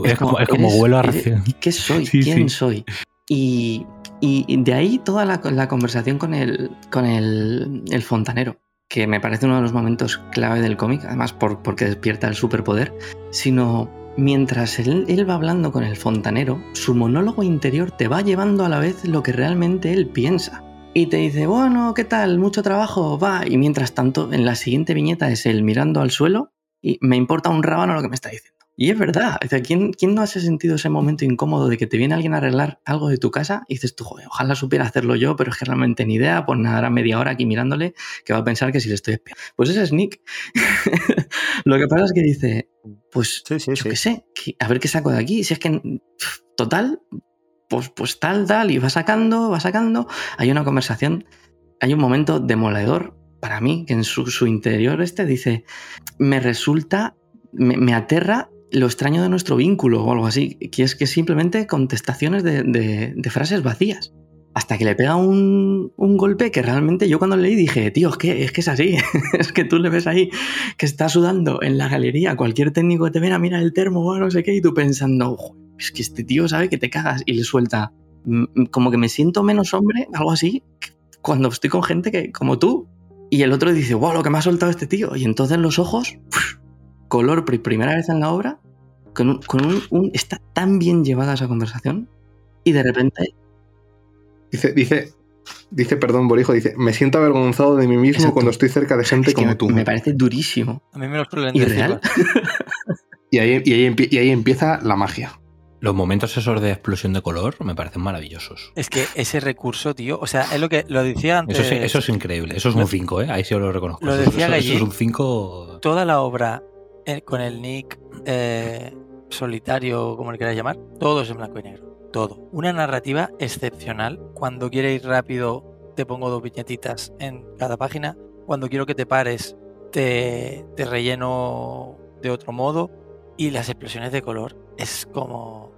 Es como, es como
eres-
vuelo a ración.
¿Qué soy?
Sí,
¿Quién
sí.
soy? Y, y- de ahí toda la, la conversación con el, con el, el fontanero, que me parece uno de los momentos clave del cómic, además por- porque despierta el superpoder, sino mientras él, él va hablando con el fontanero, su monólogo interior te va llevando a la vez lo que realmente él piensa. Y te dice, bueno, ¿qué tal? Mucho trabajo, va. Y mientras tanto, en la siguiente viñeta es él mirando al suelo y me importa un rábano lo que me está diciendo. Y es verdad, o sea, ¿quién, quién no ha sentido ese momento incómodo de que te viene alguien a arreglar algo de tu casa y dices tú, joder, ojalá supiera hacerlo yo, pero es que realmente ni idea, pues nada, ahora media hora aquí mirándole, que va a pensar que si le estoy espiando. Pues ese es Nick. Lo que pasa es que dice, pues
Sí, sí,
yo
sí.
qué sé, que- a ver qué saco de aquí. Si es que, total, pues, pues tal, tal, y va sacando, va sacando. Hay una conversación, hay un momento demoledor para mí, que en su, su interior este dice, me resulta, me, me aterra lo extraño de nuestro vínculo o algo así, que es que simplemente contestaciones de, frases vacías. Hasta que le pega un, golpe que realmente yo cuando leí dije, tío, es que es, que es así. es que tú le ves ahí que está sudando en la galería, cualquier técnico te ven a mirar el termo o no sé qué, y tú pensando, "Joder, es que este tío sabe que te cagas y le suelta. "Mm, Como que me siento menos hombre, algo así, cuando estoy con gente que, como tú. Y el otro dice, wow, lo que me ha soltado este tío. Y entonces los ojos, color primera vez en la obra, con un, con un- un- está tan bien llevada esa conversación y de repente
Dice, dice, dice, perdón, Borijo, dice, me siento avergonzado de mí mismo
Exacto.
cuando estoy cerca de gente
es que
como
me,
tú.
me parece durísimo.
A mí me lo
¿Y real?
Y ahí, y, ahí y ahí empieza la magia.
Los momentos esos de explosión de color me parecen maravillosos.
Es que ese recurso, tío, o sea, es lo que lo decía antes.
Eso, sí- eso es increíble. Eso es un 5, ¿eh? Ahí sí os lo reconozco.
Lo
Eso-
decía
eso, es un 5.
Toda la obra eh, con el nick eh, solitario, como le quieras llamar, todo es en blanco y negro. Todo. Una narrativa excepcional. Cuando quiere ir rápido, te pongo dos viñetitas en cada página. Cuando quiero que te pares, te, te relleno de otro modo. Y las explosiones de color es como.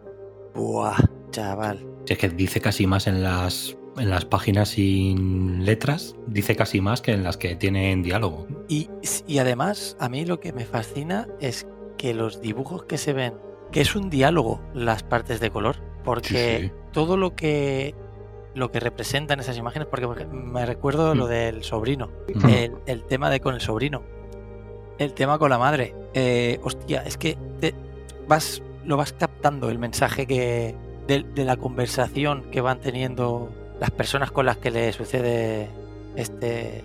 ¡Buah! Chaval.
Es que dice casi más en las, en las páginas sin letras, dice casi más que en las que tienen diálogo.
Y, y además, a mí lo que me fascina es que los dibujos que se ven, que es un diálogo las partes de color, porque
Sí, sí.
todo lo que lo que representan esas imágenes, porque me recuerdo lo
Mm.
del sobrino,
Mm.
el, el tema de con el sobrino, el tema con la madre. Eh, hostia, es que te vas, lo vas captando el mensaje que de, de la conversación que van teniendo las personas con las que le sucede este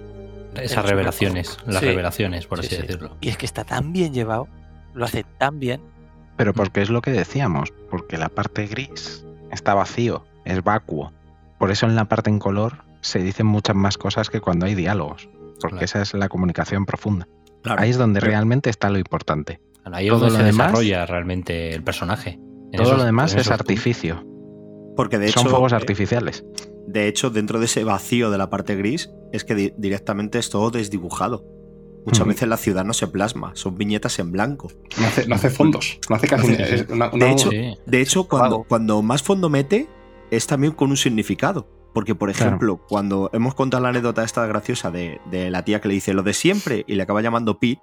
Esas
el
revelaciones, las
Sí.
revelaciones, por
Sí,
así
sí.
decirlo.
Y es que está tan bien llevado, lo hace tan bien.
Pero porque es lo que decíamos, porque la parte gris está vacío, es vacuo. Por eso en la parte en color se dicen muchas más cosas que cuando hay diálogos, porque
Claro.
esa es la comunicación profunda.
Claro.
Ahí es donde
Pero-
realmente está lo importante.
Ahí es
Todo
donde
lo
se
demás-
desarrolla realmente el personaje. En
Todo
esos-
lo demás es artificio.
Porque de
Son
hecho,
fuegos
eh,
artificiales.
de hecho, dentro de ese vacío de la parte gris, es que di- directamente es todo desdibujado. Muchas
Ujú.
veces la ciudad no se plasma, son viñetas en blanco.
No hace, no hace fondos, no hace casi... Es una-
De hecho,
Sí.
De hecho, cuando, cuando más fondo mete, es también con un significado. Porque, por
Claro.
ejemplo, cuando hemos contado la anécdota esta graciosa de, de la tía que le dice lo de siempre y le acaba llamando Pete,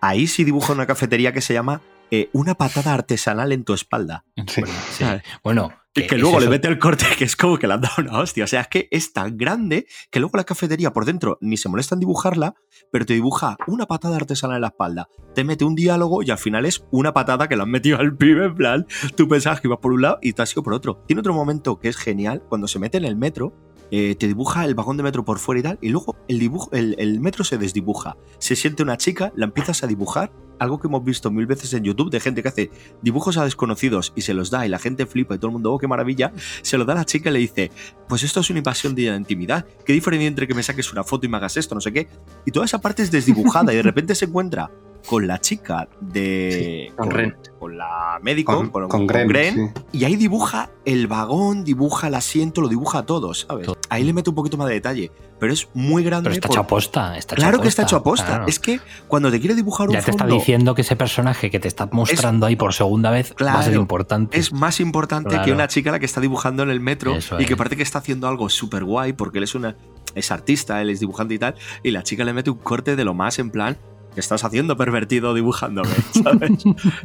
ahí sí dibuja una cafetería que se llama eh, Una patada artesanal en tu espalda.
Sí.
Bueno, sí. Bueno,
Y que
es
luego le mete el corte que es como que le han dado una hostia. O sea, es que es tan grande que luego la cafetería por dentro ni se molesta en dibujarla, pero te dibuja una patada artesanal en la espalda. Te mete un diálogo y al final es una patada que le han metido al pibe. En plan, tú pensabas que ibas por un lado y te has ido por otro. Tiene otro momento que es genial cuando se mete en el metro. Eh, te dibuja el vagón de metro por fuera y tal, y luego el, dibujo, el, metro se desdibuja. Se siente una chica, la empiezas a dibujar, algo que hemos visto mil veces en YouTube de gente que hace dibujos a desconocidos y se los da y la gente flipa y todo el mundo, oh, qué maravilla, se lo da a la chica y le dice, pues esto es una invasión de intimidad, qué diferencia entre que me saques una foto y me hagas esto, no sé qué. Y toda esa parte es desdibujada y de repente se encuentra con la chica de...
con Ren.
con la médico,
Con,
con,
con
con
Gren,
Gren,
sí.
y ahí dibuja el vagón, dibuja el asiento, lo dibuja todo, ¿sabes?
Todo.
Ahí le mete un poquito más de detalle, pero es muy grande.
Pero está
por-
hecho aposta. Está
Claro que está hecho
aposta, claro.
Es que cuando te quiere dibujar un
ya te está diciendo que ese personaje que te está mostrando ahí por segunda vez va a ser
Claro,
importante.
es más importante
Claro.
que una chica la que está dibujando en el metro
Eso
y que parece que está haciendo algo súper guay porque él es una es artista, él es dibujante y tal, y la chica le mete un corte de lo más en plan ¿qué estás haciendo pervertido dibujándome? ¿sabes?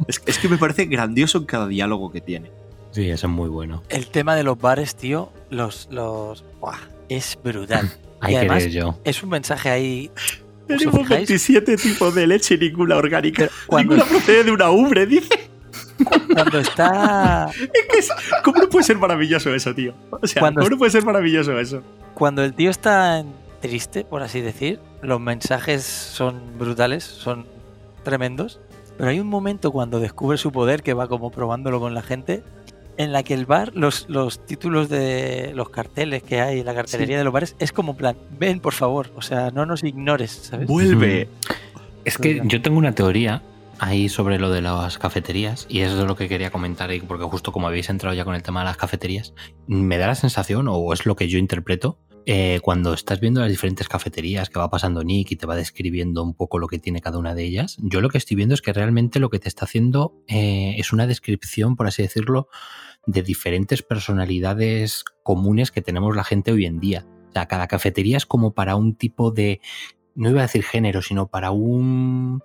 es, es que me parece grandioso en cada diálogo que tiene.
Sí, eso es muy bueno.
El tema de los bares, tío, los. los ¡buah! es brutal.
Hay
Y
que
además-
ver yo.
Es un mensaje ahí. ¿Os
Tenemos
fijáis?
27 tipos de leche y ninguna orgánica.
Cuando-
Ninguna procede de una ubre, dice.
Cuando está.
Es que es- ¿Cómo no puede ser maravilloso eso, tío? O sea,
Cuando
¿cómo
es-
no puede ser maravilloso eso?
Cuando el tío está triste, por así decir, los mensajes son brutales, son tremendos. Pero hay un momento cuando descubre su poder, que va como probándolo con la gente, en la que el bar, los, los títulos de los carteles que hay, la cartelería de los bares, es como plan, ven por favor, o sea, no nos ignores, ¿sabes?
Vuelve.
Es que yo tengo una teoría ahí sobre lo de las cafeterías y eso es lo que quería comentar ahí, porque justo como habéis entrado ya con el tema de las cafeterías, me da la sensación, o es lo que yo interpreto, eh, cuando estás viendo las diferentes cafeterías que va pasando Nick y te va describiendo un poco lo que tiene cada una de ellas, yo lo que estoy viendo es que realmente lo que te está haciendo eh, es una descripción, por así decirlo, de diferentes personalidades comunes que tenemos la gente hoy en día. O sea, cada cafetería es como para un tipo de no iba a decir género, sino para un,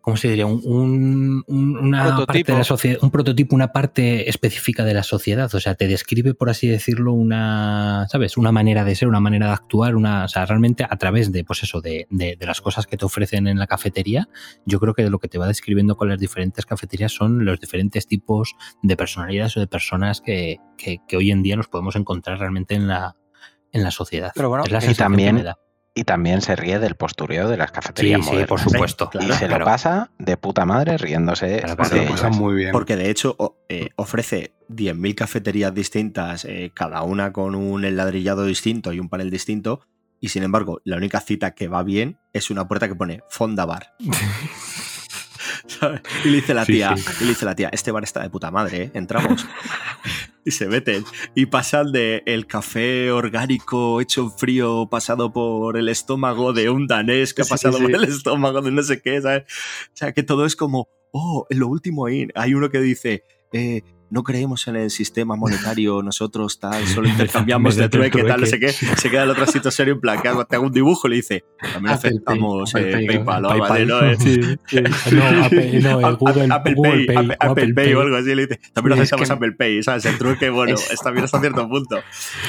¿cómo se diría? Un, un- un- una
Prototipo.
parte de la sociedad, un prototipo, una parte específica de la sociedad. O sea, te describe, por así decirlo, una, ¿sabes? Una manera de ser, una manera de actuar, una, o sea, realmente a través de, pues eso, de, de- de las cosas que te ofrecen en la cafetería, yo creo que lo que te va describiendo con las diferentes cafeterías son los diferentes tipos de personalidades o de personas que, que- que hoy en día nos podemos encontrar realmente en la, en la sociedad.
Pero bueno,
Es la
y
también-
que me da.
Y también se ríe del postureo de las cafeterías
Sí, por supuesto.
y se lo pasa de puta madre riéndose
Claro,
de
claro,
Se lo
ellas.
pasa muy bien.
Porque de hecho eh, ofrece 10.000 cafeterías distintas, eh, cada una con un enladrillado distinto y un panel distinto, y sin embargo, la única cita que va bien es una puerta que pone Fonda Bar. ¿Sabes? y le dice la tía,
sí.
y le dice la tía, este bar está de puta madre, ¿eh? entramos. y se meten. Y pasan de el café orgánico hecho en frío, pasado por el estómago de un danés que ha pasado
sí.
por el estómago de no sé qué, ¿sabes? O sea, que todo es como, oh, en lo último in. Hay uno que dice, eh, no creemos en el sistema monetario, nosotros tal, solo intercambiamos de trueque, tal, no sé
trueque.
qué. Se queda el otro todo serio en plan, que hago, te hago un dibujo y le dice, también aceptamos
Apple
eh,
Pay,
PayPal ¿no? Eh,
Sí, sí. No, Apple, no, el
Apple-
Google,
Apple
Google
Pay,
Pay,
Apple, Apple Pay o algo así, le dice, también
Es
aceptamos
que-
Apple Pay, ¿sabes? El truque, bueno,
Es-
está bien hasta cierto punto.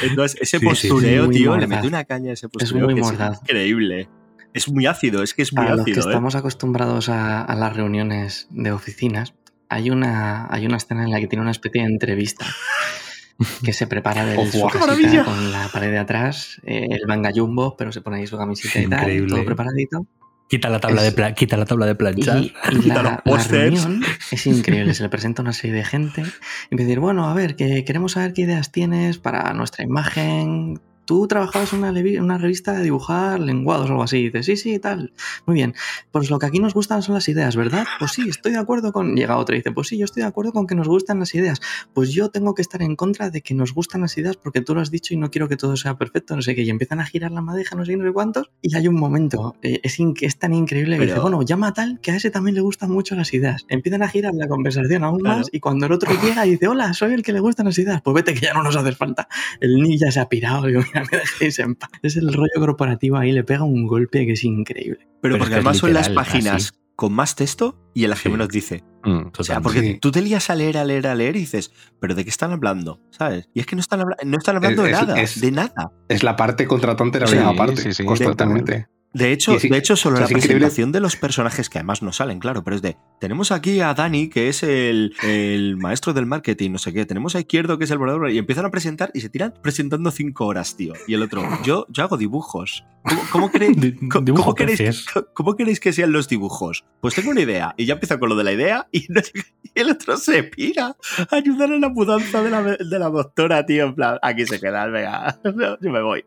Entonces, ese
Sí,
postureo, tío, le mete una caña a ese postureo
muy
que es increíble. Es muy ácido, es que es muy
Para los que
ácido, ¿eh?
estamos acostumbrados a, a las reuniones de oficinas, hay una, hay una escena en la que tiene una especie de entrevista que se prepara de
Oh,
su casita con la pared de atrás, eh, el manga jumbo, pero se pone ahí su camisita y tal, todo preparadito.
Quita la tabla,
Es-
de, quita la tabla de planchar.
y
Quita
la,
los
la
pósters.
reunión es increíble. Se le presenta una serie de gente y a decir, bueno, a ver, que queremos saber qué ideas tienes para nuestra imagen. Tú trabajabas en una, una revista de dibujar lenguados o algo así. Y dices, sí, sí, tal. Muy bien. Pues lo que aquí nos gustan son las ideas, ¿verdad? Pues sí, estoy de acuerdo con... Llega otro y dice, pues sí, yo estoy de acuerdo con que nos gustan las ideas. Pues yo tengo que estar en contra de que nos gustan las ideas porque tú lo has dicho y no quiero que todo sea perfecto, no sé qué. Y empiezan a girar la madeja, no sé no sé cuántos. Y hay un momento, eh, es, tan increíble que dice, bueno, llama a tal que a ese también le gustan mucho las ideas. Empiezan a girar la conversación aún
Claro.
más y cuando el otro llega y dice, hola, soy el que le gustan las ideas, pues vete que ya no nos haces falta. El ninja se ha pirado, digo, mira, me dejéis en paz. Es el rollo corporativo ahí, le pega un golpe que es increíble.
Pero,
Pero
porque
es que es
además son las páginas
así.
con más texto y en las que
Sí.
menos dice.
Mm.
O sea, porque
Sí.
tú te lías a leer, a leer, a leer y dices, ¿pero de qué están hablando? ¿Sabes? Y es que no están, habla- no están hablando de
Es-
nada,
es-
de nada.
Es la parte contratante de la
Sí,
misma parte,
sí, sí,
constantemente.
De hecho,
sí,
de hecho solo la
increíble.
presentación de los personajes que además no salen, claro, pero es de, tenemos aquí a Dani, que es el, el maestro del marketing, no sé qué, tenemos a Izquierdo, que es el bordador, y empiezan a presentar y se tiran presentando cinco horas, tío. Y el otro, yo, yo hago dibujos. ¿Cómo, cómo queréis,
Di-
¿Cómo,
dibujo
cómo queréis, cómo queréis que sean los dibujos? Pues tengo una idea. Y ya empieza con lo de la idea y, no y el otro se pira a ayudar en la mudanza de la, de la doctora, tío. En plan, aquí se queda, venga, yo me voy.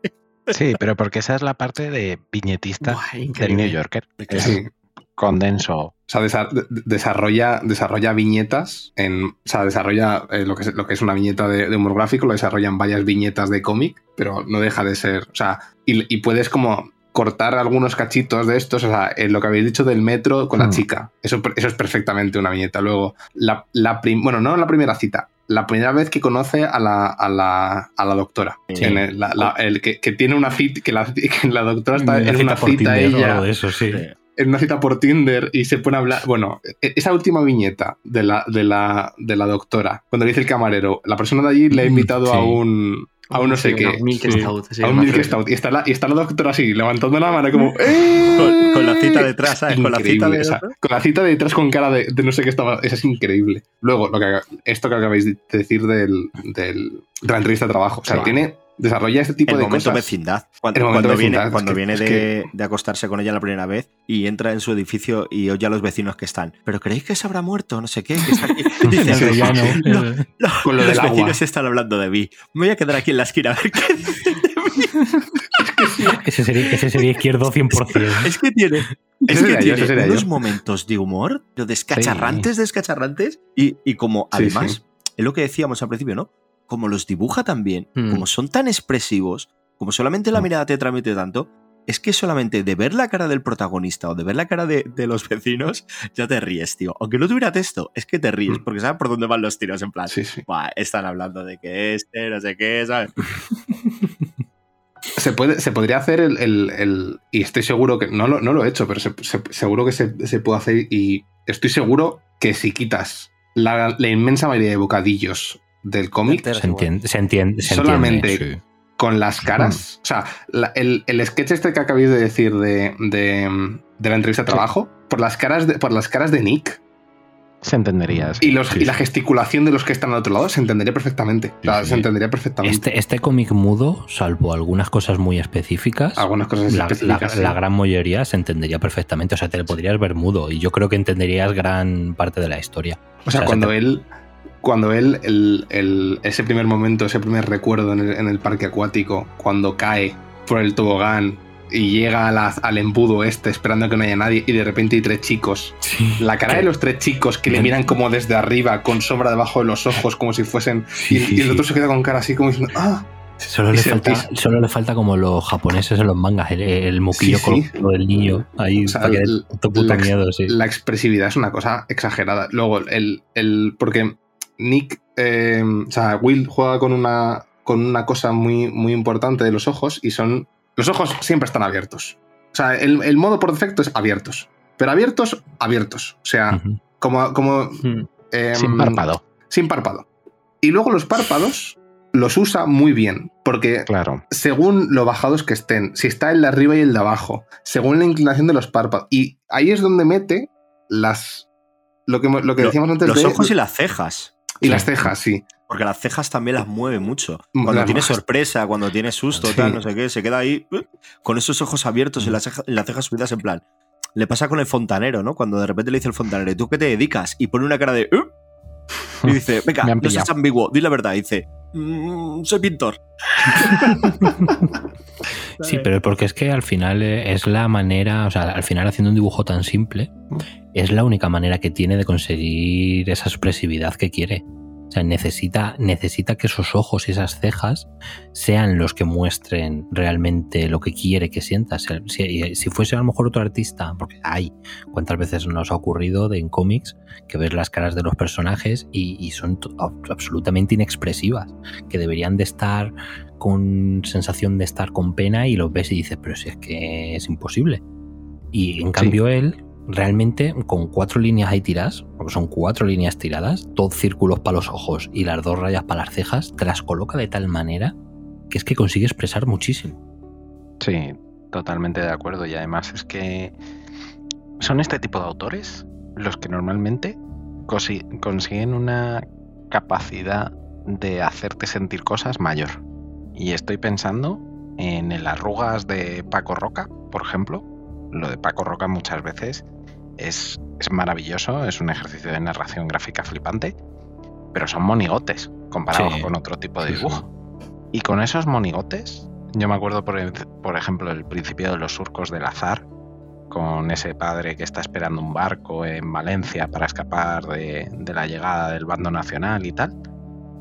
Sí, pero porque esa es la parte de viñetista
Buah,
del. New Yorker. Es
Sí.
condenso.
O sea, desa- de- de- desarrolla, desarrolla viñetas en. O sea, desarrolla eh, lo, que es, lo que es una viñeta de, de humor gráfico, lo desarrolla en varias viñetas de cómic, pero no deja de ser. O sea, y, y puedes como cortar algunos cachitos de estos, o sea, en lo que habéis dicho del metro con la
Mm.
chica. Eso, eso es perfectamente una viñeta. Luego, la, la prim- bueno, no la primera cita, la primera vez que conoce a la, a la, a la doctora.
Sí.
En el, la- la- el que, que tiene una cita, que la, que la doctora está en una cita ella
de eso, sí.
en una cita por Tinder y se pone a hablar. Bueno, e- esa última viñeta de la, de la, de la doctora, cuando le dice el camarero, la persona de allí le ha
Mm,
invitado a un. A un no sé
Sí,
qué.
Stout, sí,
A un Milk. Stout. Y está, la, y está la doctora así, levantando la mano como. ¡Eh!
Con, con la cita detrás, ¿sabes? Con la cita
Increíble,
de...
o sea, con la cita detrás con cara de, de no sé qué estaba. Eso es increíble. Luego, lo que, esto que acabáis de decir del, del- de la entrevista de trabajo. O sea,
Sí.
tiene. Desarrolla este tipo
el
de
momento
cosas.
vecindad. Cuando,
El momento
cuando
vecindad,
viene, cuando
que-
viene de,
que-
de acostarse con ella la primera vez y entra en su edificio y oye a los vecinos que están. ¿Pero creéis que se habrá muerto? No sé qué. que está aquí?". Y dice,
El rellano.
"No,
el-
no,
Con lo
los
del agua".
vecinos están hablando de mí. Me voy a quedar aquí en la esquina a ver qué dicen de mí".
Ese sería, ese sería izquierdo 100%.
Es que tiene, es que
yo,
tiene
sería
unos
yo.
momentos de humor, de descacharrantes, descacharrantes, y, y como
Sí,
además,
sí.
es lo que decíamos al principio, ¿no? Como los dibuja también,
Mm.
como son tan expresivos, como solamente la
Mm.
mirada te transmite tanto, es que solamente de ver la cara del protagonista o de ver la cara de, de los vecinos, ya te ríes, tío. Aunque no tuviera texto, es que te ríes,
Mm.
porque sabes por dónde van los tiros, en plan,
Sí, sí.
"Buah, están hablando de que este, no sé qué, ¿sabes?
se, puede, se podría hacer el, el- el- Y estoy seguro que. No lo, no lo he hecho, pero se- se- seguro que se, se puede hacer. Y estoy seguro que si quitas la, la inmensa mayoría de bocadillos del cómic.
Se entiende, se entiende. se
Solamente-
entiende, sí.
con las caras. O sea, la- el, el sketch este que acabéis de decir de, de, de la entrevista de trabajo, por, las caras de, por las caras de Nick
Se entendería. sí.
y, los,
sí,
y la gesticulación de los que están al otro lado, se entendería perfectamente. O sea,
Sí, sí.
se entendería perfectamente.
Este, este cómic mudo, salvo algunas cosas muy específicas,
Algunas cosas
la,
específicas.
la- gran mayoría se entendería perfectamente. O sea, te lo podrías ver mudo y yo creo que entenderías gran parte de la historia.
O sea,
O sea,
cuando
se te-
él, cuando él, el, el- ese primer momento, ese primer recuerdo en el, en el parque acuático, cuando cae por el tobogán y llega a la- al embudo este esperando que no haya nadie y de repente hay tres chicos. La cara de los tres chicos que le miran como desde arriba, con sombra debajo de los ojos, como si fuesen...
Sí,
y,
sí,
y el otro se queda con cara así como diciendo, ¡ah!
Solo le, falta, solo le falta como los japoneses en los mangas, el, el moquillo
Sí, sí.
colgado del niño ahí
O sea, el-
puto
la ex-
miedo, sí.
La expresividad es una cosa exagerada. Luego, el. el porque Nick. eh, o sea, Will juega con una. con una cosa muy, muy importante de los ojos. Y son. Los ojos siempre están abiertos. O sea, el, el modo por defecto es abiertos. Pero abiertos, abiertos. O sea, como. como
Hmm.
em,
Sin párpado.
Sin párpado. Y luego los párpados los usa muy bien. Porque
Claro.
según lo bajados que estén, si está el de arriba y el de abajo, según la inclinación de los párpados. Y ahí es donde mete las. Lo que, lo que
Lo-
decíamos antes
Los
de.
ojos y las cejas.
Y las cejas, sí.
Porque las cejas también las mueve mucho.
Mm,
Cuando
las
tiene
bajas.
sorpresa, cuando tiene susto,
Sí.
tal, no sé qué, se queda ahí eh, con esos ojos abiertos y las, ceja- las cejas subidas en plan. Le pasa con el fontanero, ¿no? Cuando de repente le dice el fontanero, ¿y tú qué te dedicas? Y pone una cara de. "¿Eh?". Y dice, venga, no seas ambiguo, di la verdad. Y dice, "Mm, soy pintor.
Sí, pero porque es que al final eh, es la manera, o sea, al final haciendo un dibujo tan simple, es la única manera que tiene de conseguir esa expresividad que quiere. Sea, necesita, necesita que esos ojos y esas cejas sean los que muestren realmente lo que quiere que sientas. Si, si fuese a lo mejor otro artista, porque hay, cuántas veces nos ha ocurrido de, en cómics que ves las caras de los personajes y, y son absolutamente inexpresivas, que deberían de estar con sensación de estar con pena y los ves y dices, pero si es que es imposible. Y en cambio él, realmente, con cuatro líneas ahí tiradas, porque son cuatro líneas tiradas, dos círculos para los ojos y las dos rayas para las cejas, te las coloca de tal manera que es que consigue expresar muchísimo.
Sí, totalmente de acuerdo. Y además es que son este tipo de autores los que normalmente consi- consiguen una capacidad de hacerte sentir cosas mayor. Y estoy pensando en el arrugas de Paco Roca, por ejemplo. Lo de Paco Roca muchas veces es, es maravilloso, es un ejercicio de narración gráfica flipante, pero son monigotes comparados
Sí.
con otro tipo de dibujo. Y con esos monigotes, yo me acuerdo, por, por ejemplo, el principio de los surcos del azar, con ese padre que está esperando un barco en Valencia para escapar de, de la llegada del bando nacional y tal.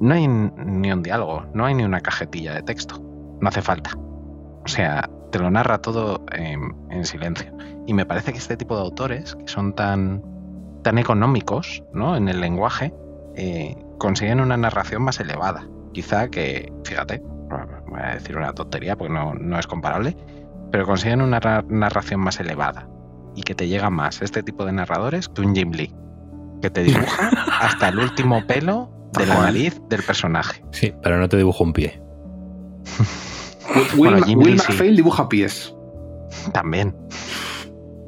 No hay ni un diálogo, no hay ni una cajetilla de texto. No hace falta. O sea, te lo narra todo en, en silencio. Y me parece que este tipo de autores, que son tan, tan económicos ¿no? en el lenguaje, eh, consiguen una narración más elevada. Quizá que, fíjate, voy a decir una tontería porque no, no es comparable, pero consiguen una ra- narración más elevada y que te llega más este tipo de narradores que un Jim Lee, que te dibuja hasta el último pelo de la nariz del personaje.
Sí, pero no te dibujo un pie.
Will,
Bueno,
Ma-
Jim
Will
Lee sí.
McPhail dibuja pies.
También.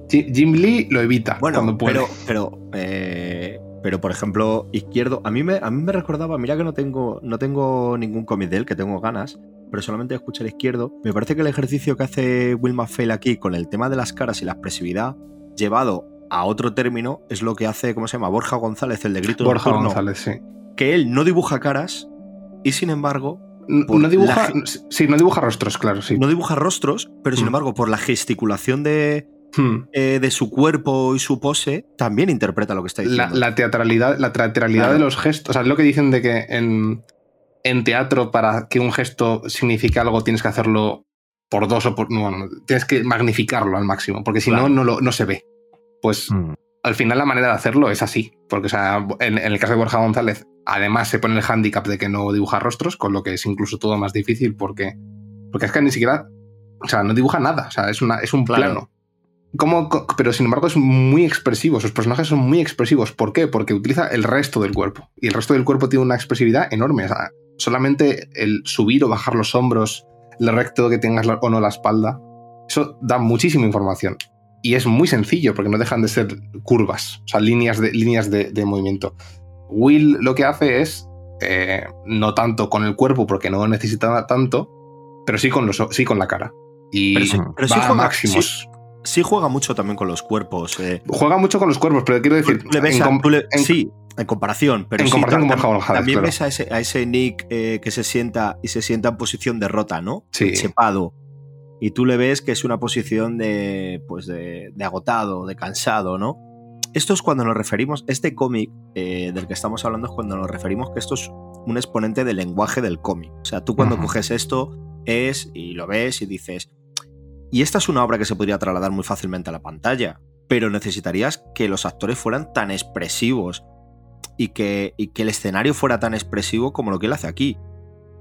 Ji- Jim Lee lo evita
Bueno,
cuando puede.
pero, pero, eh, pero por ejemplo, izquierdo, a mí me, a mí me recordaba, mira que no tengo, no tengo ningún cómic de él, que tengo ganas, pero solamente escuché el izquierdo. Me parece que el ejercicio que hace Will McPhail aquí con el tema de las caras y la expresividad, llevado a otro término, es lo que hace, ¿cómo se llama? Borja González, el de Grito
Borja
Nocturno,
González, sí.
que él no dibuja caras y sin embargo Por
No dibuja,
la
sí, no dibuja rostros, claro, sí.
no dibuja rostros, pero sin
Mm.
embargo por la gesticulación de,
Hmm.
eh, de su cuerpo y su pose, también interpreta lo que está diciendo.
la teatralidad, la teatralidad
Claro.
de los gestos. O sea, es lo que dicen de que en, en teatro, para que un gesto signifique algo, tienes que hacerlo por dos o por. No, no, tienes que magnificarlo al máximo, porque si
Claro.
no, no, lo- no se ve. Pues
Mm.
al final la manera de hacerlo es así. Porque, o sea, en, en el caso de Borja González, además se pone el hándicap de que no dibuja rostros, con lo que es incluso todo más difícil porque Porque es que ni siquiera. O sea, no dibuja nada. O sea, es, una, es un
Claro.
plano. ¿Cómo co- pero sin embargo es muy expresivo. Sus personajes son muy expresivos. ¿Por qué? Porque utiliza el resto del cuerpo. Y el resto del cuerpo tiene una expresividad enorme. O sea, solamente el subir o bajar los hombros, el recto que tengas la- o no la espalda, eso da muchísima información. Y es muy sencillo porque no dejan de ser curvas, o sea, líneas de, líneas de, de movimiento. Will lo que hace es, eh, no tanto con el cuerpo porque no necesita tanto, pero sí con, los, sí con la cara. Y
Pero sí- pero sí
va a
juega-
máximos.
Sí juega mucho también con los cuerpos. eh.
Juega mucho con los cuerpos, pero quiero decir,
le ves
en
a- le-
en-
sí, en comparación, pero
en comparación con
también
claro.
ves a ese, a ese Nick eh, que se sienta y se sienta en posición de rota, ¿no?
Sí.
Chepado. Y tú le ves que es una posición de, pues de, de agotado, de cansado, ¿no? Esto es cuando nos referimos, este cómic eh, del que estamos hablando es cuando nos referimos que esto es un exponente del lenguaje del cómic. O sea, tú cuando coges esto es y lo ves y dices, y esta es una obra que se podría trasladar muy fácilmente a la pantalla, pero necesitarías que los actores fueran tan expresivos y que, y que el escenario fuera tan expresivo como lo que él hace aquí.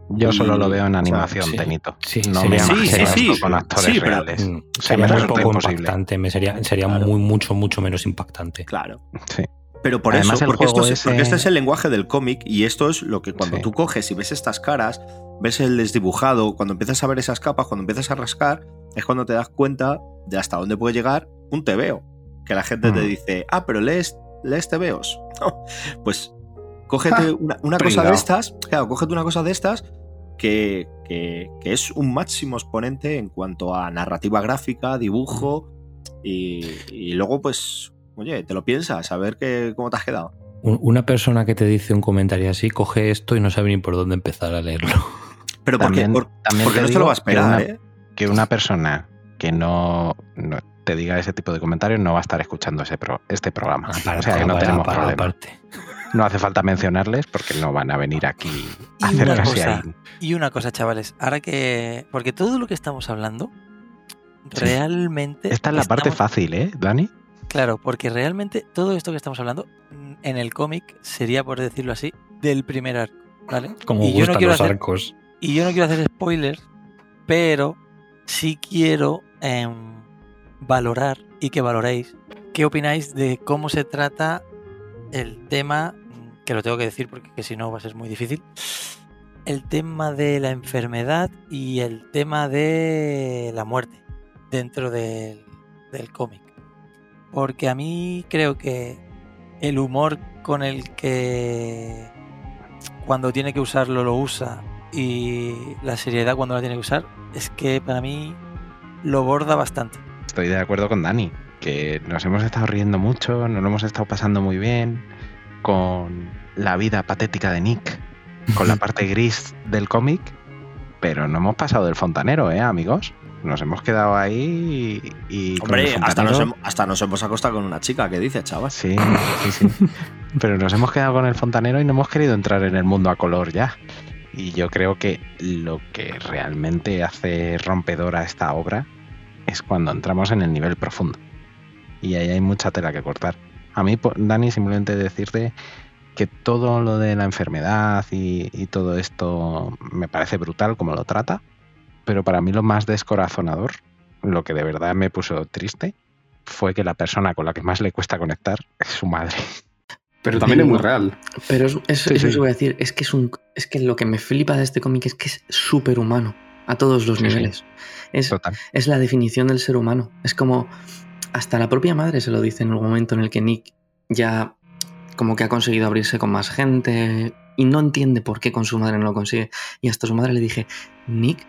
Yo solo lo veo en animación,
sí.
Tenito.
Sí,
no
sería-
me
sí,
imagino
sí,
esto
sí.
con actores
Sí, pero-
reales.
Mm,
me
muy
resulta
poco
imposible.
impactante, me sería, sería
Claro.
muy, mucho, mucho menos impactante.
Claro.
Sí.
Pero por
Además,
eso, porque, esto es,
ese-
porque este es el lenguaje del cómic y esto es lo que cuando
Sí.
tú coges y ves estas caras, ves el desdibujado, cuando empiezas a ver esas capas, cuando empiezas a rascar, es cuando te das cuenta de hasta dónde puede llegar un tebeo. Que la gente te
Mm.
dice, ah, pero lees, lees tebeos. pues cógete
Ja,
una, una cosa de estas, claro, cógete una cosa de estas que, que- que es un máximo exponente en cuanto a narrativa gráfica, dibujo y, y luego pues, oye, te lo piensas, a ver qué, cómo te has quedado.
Un- Una persona que te dice un comentario así, coge esto y no sabe ni por dónde empezar a leerlo.
Pero porque,
También-
por-
también
porque
te
no se
digo
lo va a
que
esperar,
una-
¿eh?
Que una persona que no, no te diga ese tipo de comentarios no va a estar escuchando ese pro- este programa.
Aparte,
o sea, que no
aparte,
tenemos
aparte,
problema.
aparte.
No hace falta mencionarles porque no van a venir aquí a
Y
hacer
una cosa,
ahí.
y una cosa, chavales, ahora que. Porque todo lo que estamos hablando, realmente.
Esta es la parte fácil, ¿eh, Dani?
Claro, porque realmente todo esto que estamos hablando mm, en el cómic sería, por decirlo así, del primer arco, ¿vale?
Como
y yo
gustan
no
los
hacer,
arcos.
Y yo no quiero hacer spoilers, pero sí quiero em, valorar y que valoréis qué opináis de cómo se trata el tema, que lo tengo que decir porque que si no va a ser muy difícil, el tema de la enfermedad y el tema de la muerte dentro del, del cómic. Porque a mí creo que el humor con el que cuando tiene que usarlo lo usa y la seriedad cuando la tiene que usar es que para mí lo borda bastante.
Estoy de acuerdo con Dani, que nos hemos estado riendo mucho, nos lo hemos estado pasando muy bien con la vida patética de Nick, con la parte gris del cómic, pero no hemos pasado del fontanero, ¿eh, amigos? Nos hemos quedado ahí y... y con el
Hombre, hasta nos, hemos, hasta nos hemos acostado con una chica, ¿qué dices, chaval?
Sí, sí, sí. Pero nos hemos quedado con el fontanero y no hemos querido entrar en el mundo a color ya. Y yo creo que lo que realmente hace rompedora esta obra es cuando entramos en el nivel profundo. Y ahí hay mucha tela que cortar. A mí, Dani, simplemente decirte que todo lo de la enfermedad y, y todo esto me parece brutal como lo trata, pero para mí lo más descorazonador, lo que de verdad me puso triste, fue que la persona con la que más le cuesta conectar es su madre.
Pero también es muy real.
Pero es, es-
Sí,
eso
sí.
os voy a decir, es que es un es que lo que me flipa de este cómic es que es súper humano a todos los
Sí, sí.
niveles. Es,
Total.
es la definición del ser humano. Es como hasta la propia madre se lo dice en el momento en el que Nick ya como que ha conseguido abrirse con más gente y no entiende por qué con su madre no lo consigue. Y hasta su madre le dije, Nick,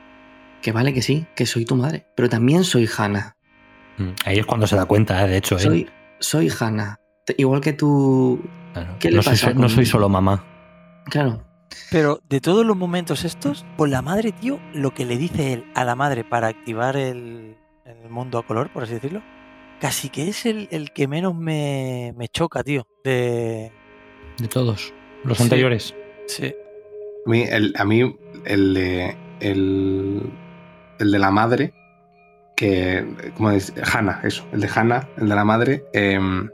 que vale que sí, que soy tu madre, pero también soy Hannah.
Mm, Ahí es cuando se da cuenta, ¿eh? de hecho. ¿eh?
Soy, soy Hannah. Igual que tú...
Claro.
¿qué le
no, soy,
pasa
so- no
con-
soy solo mamá.
Claro,
Pero de todos los momentos estos, con la madre, tío, lo que le dice él a la madre para activar el, el mundo a color, por así decirlo, casi que es el, el que menos me, me choca, tío. De.
De todos. Los
Sí.
anteriores.
Sí.
A mí, el, a mí el, de, el, el de la madre, que. ¿Cómo es? Hannah, eso. El de Hannah, el de la madre. em,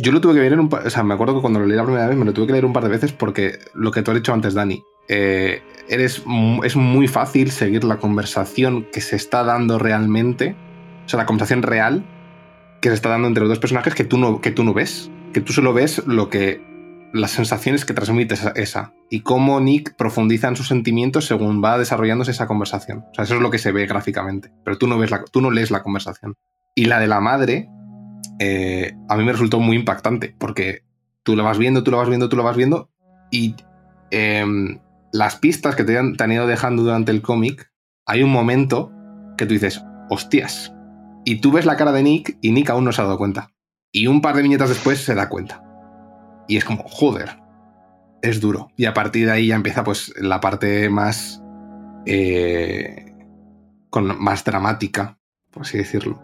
yo lo tuve que leer en un par. O sea, me acuerdo que cuando lo leí la primera vez me lo tuve que leer un par de veces porque lo que tú has dicho antes, Dani. eh, eres, es muy fácil seguir la conversación que se está dando realmente, o sea, la conversación real que se está dando entre los dos personajes que tú no, que tú no ves, que tú solo ves lo que las sensaciones que transmite esa, y cómo Nick profundiza en sus sentimientos según va desarrollándose esa conversación. O sea, eso es lo que se ve gráficamente, pero tú no ves la, tú no lees la conversación. Y la de la madre eh, a mí me resultó muy impactante porque tú lo vas viendo, tú lo vas viendo, tú lo vas viendo y em, las pistas que te han, te han ido dejando durante el cómic, hay un momento que tú dices, hostias. Y tú ves la cara de Nick y Nick aún no se ha dado cuenta. Y un par de viñetas después se da cuenta. Y es como, joder, es duro. Y a partir de ahí ya empieza pues la parte más... eh, con, más dramática, por así decirlo,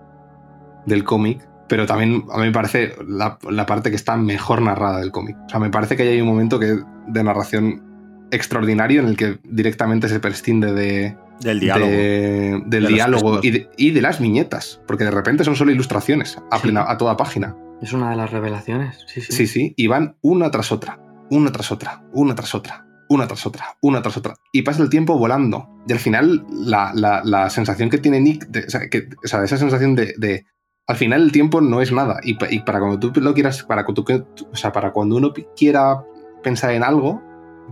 del cómic. Pero también a mí me parece la, parte que está mejor narrada del cómic. O sea, me parece que hay un momento que, de narración extraordinario en el que directamente se prescinde de,
Del diálogo.
de- del
De
diálogo y de, y de las viñetas, porque de repente son solo ilustraciones a, plena- a toda página.
Es una de las revelaciones. Sí, sí.
Sí, sí, y van una tras otra, una tras otra, una tras otra, una tras otra, una tras otra. Y pasa el tiempo volando. Y al final, la, la- la sensación que tiene Nick, de- o, sea, que, o sea, esa sensación de, de- Al final, el tiempo no es nada. Y, pa- y para cuando tú lo quieras, para, cuando tú- o sea, para cuando uno quiera pensar en algo,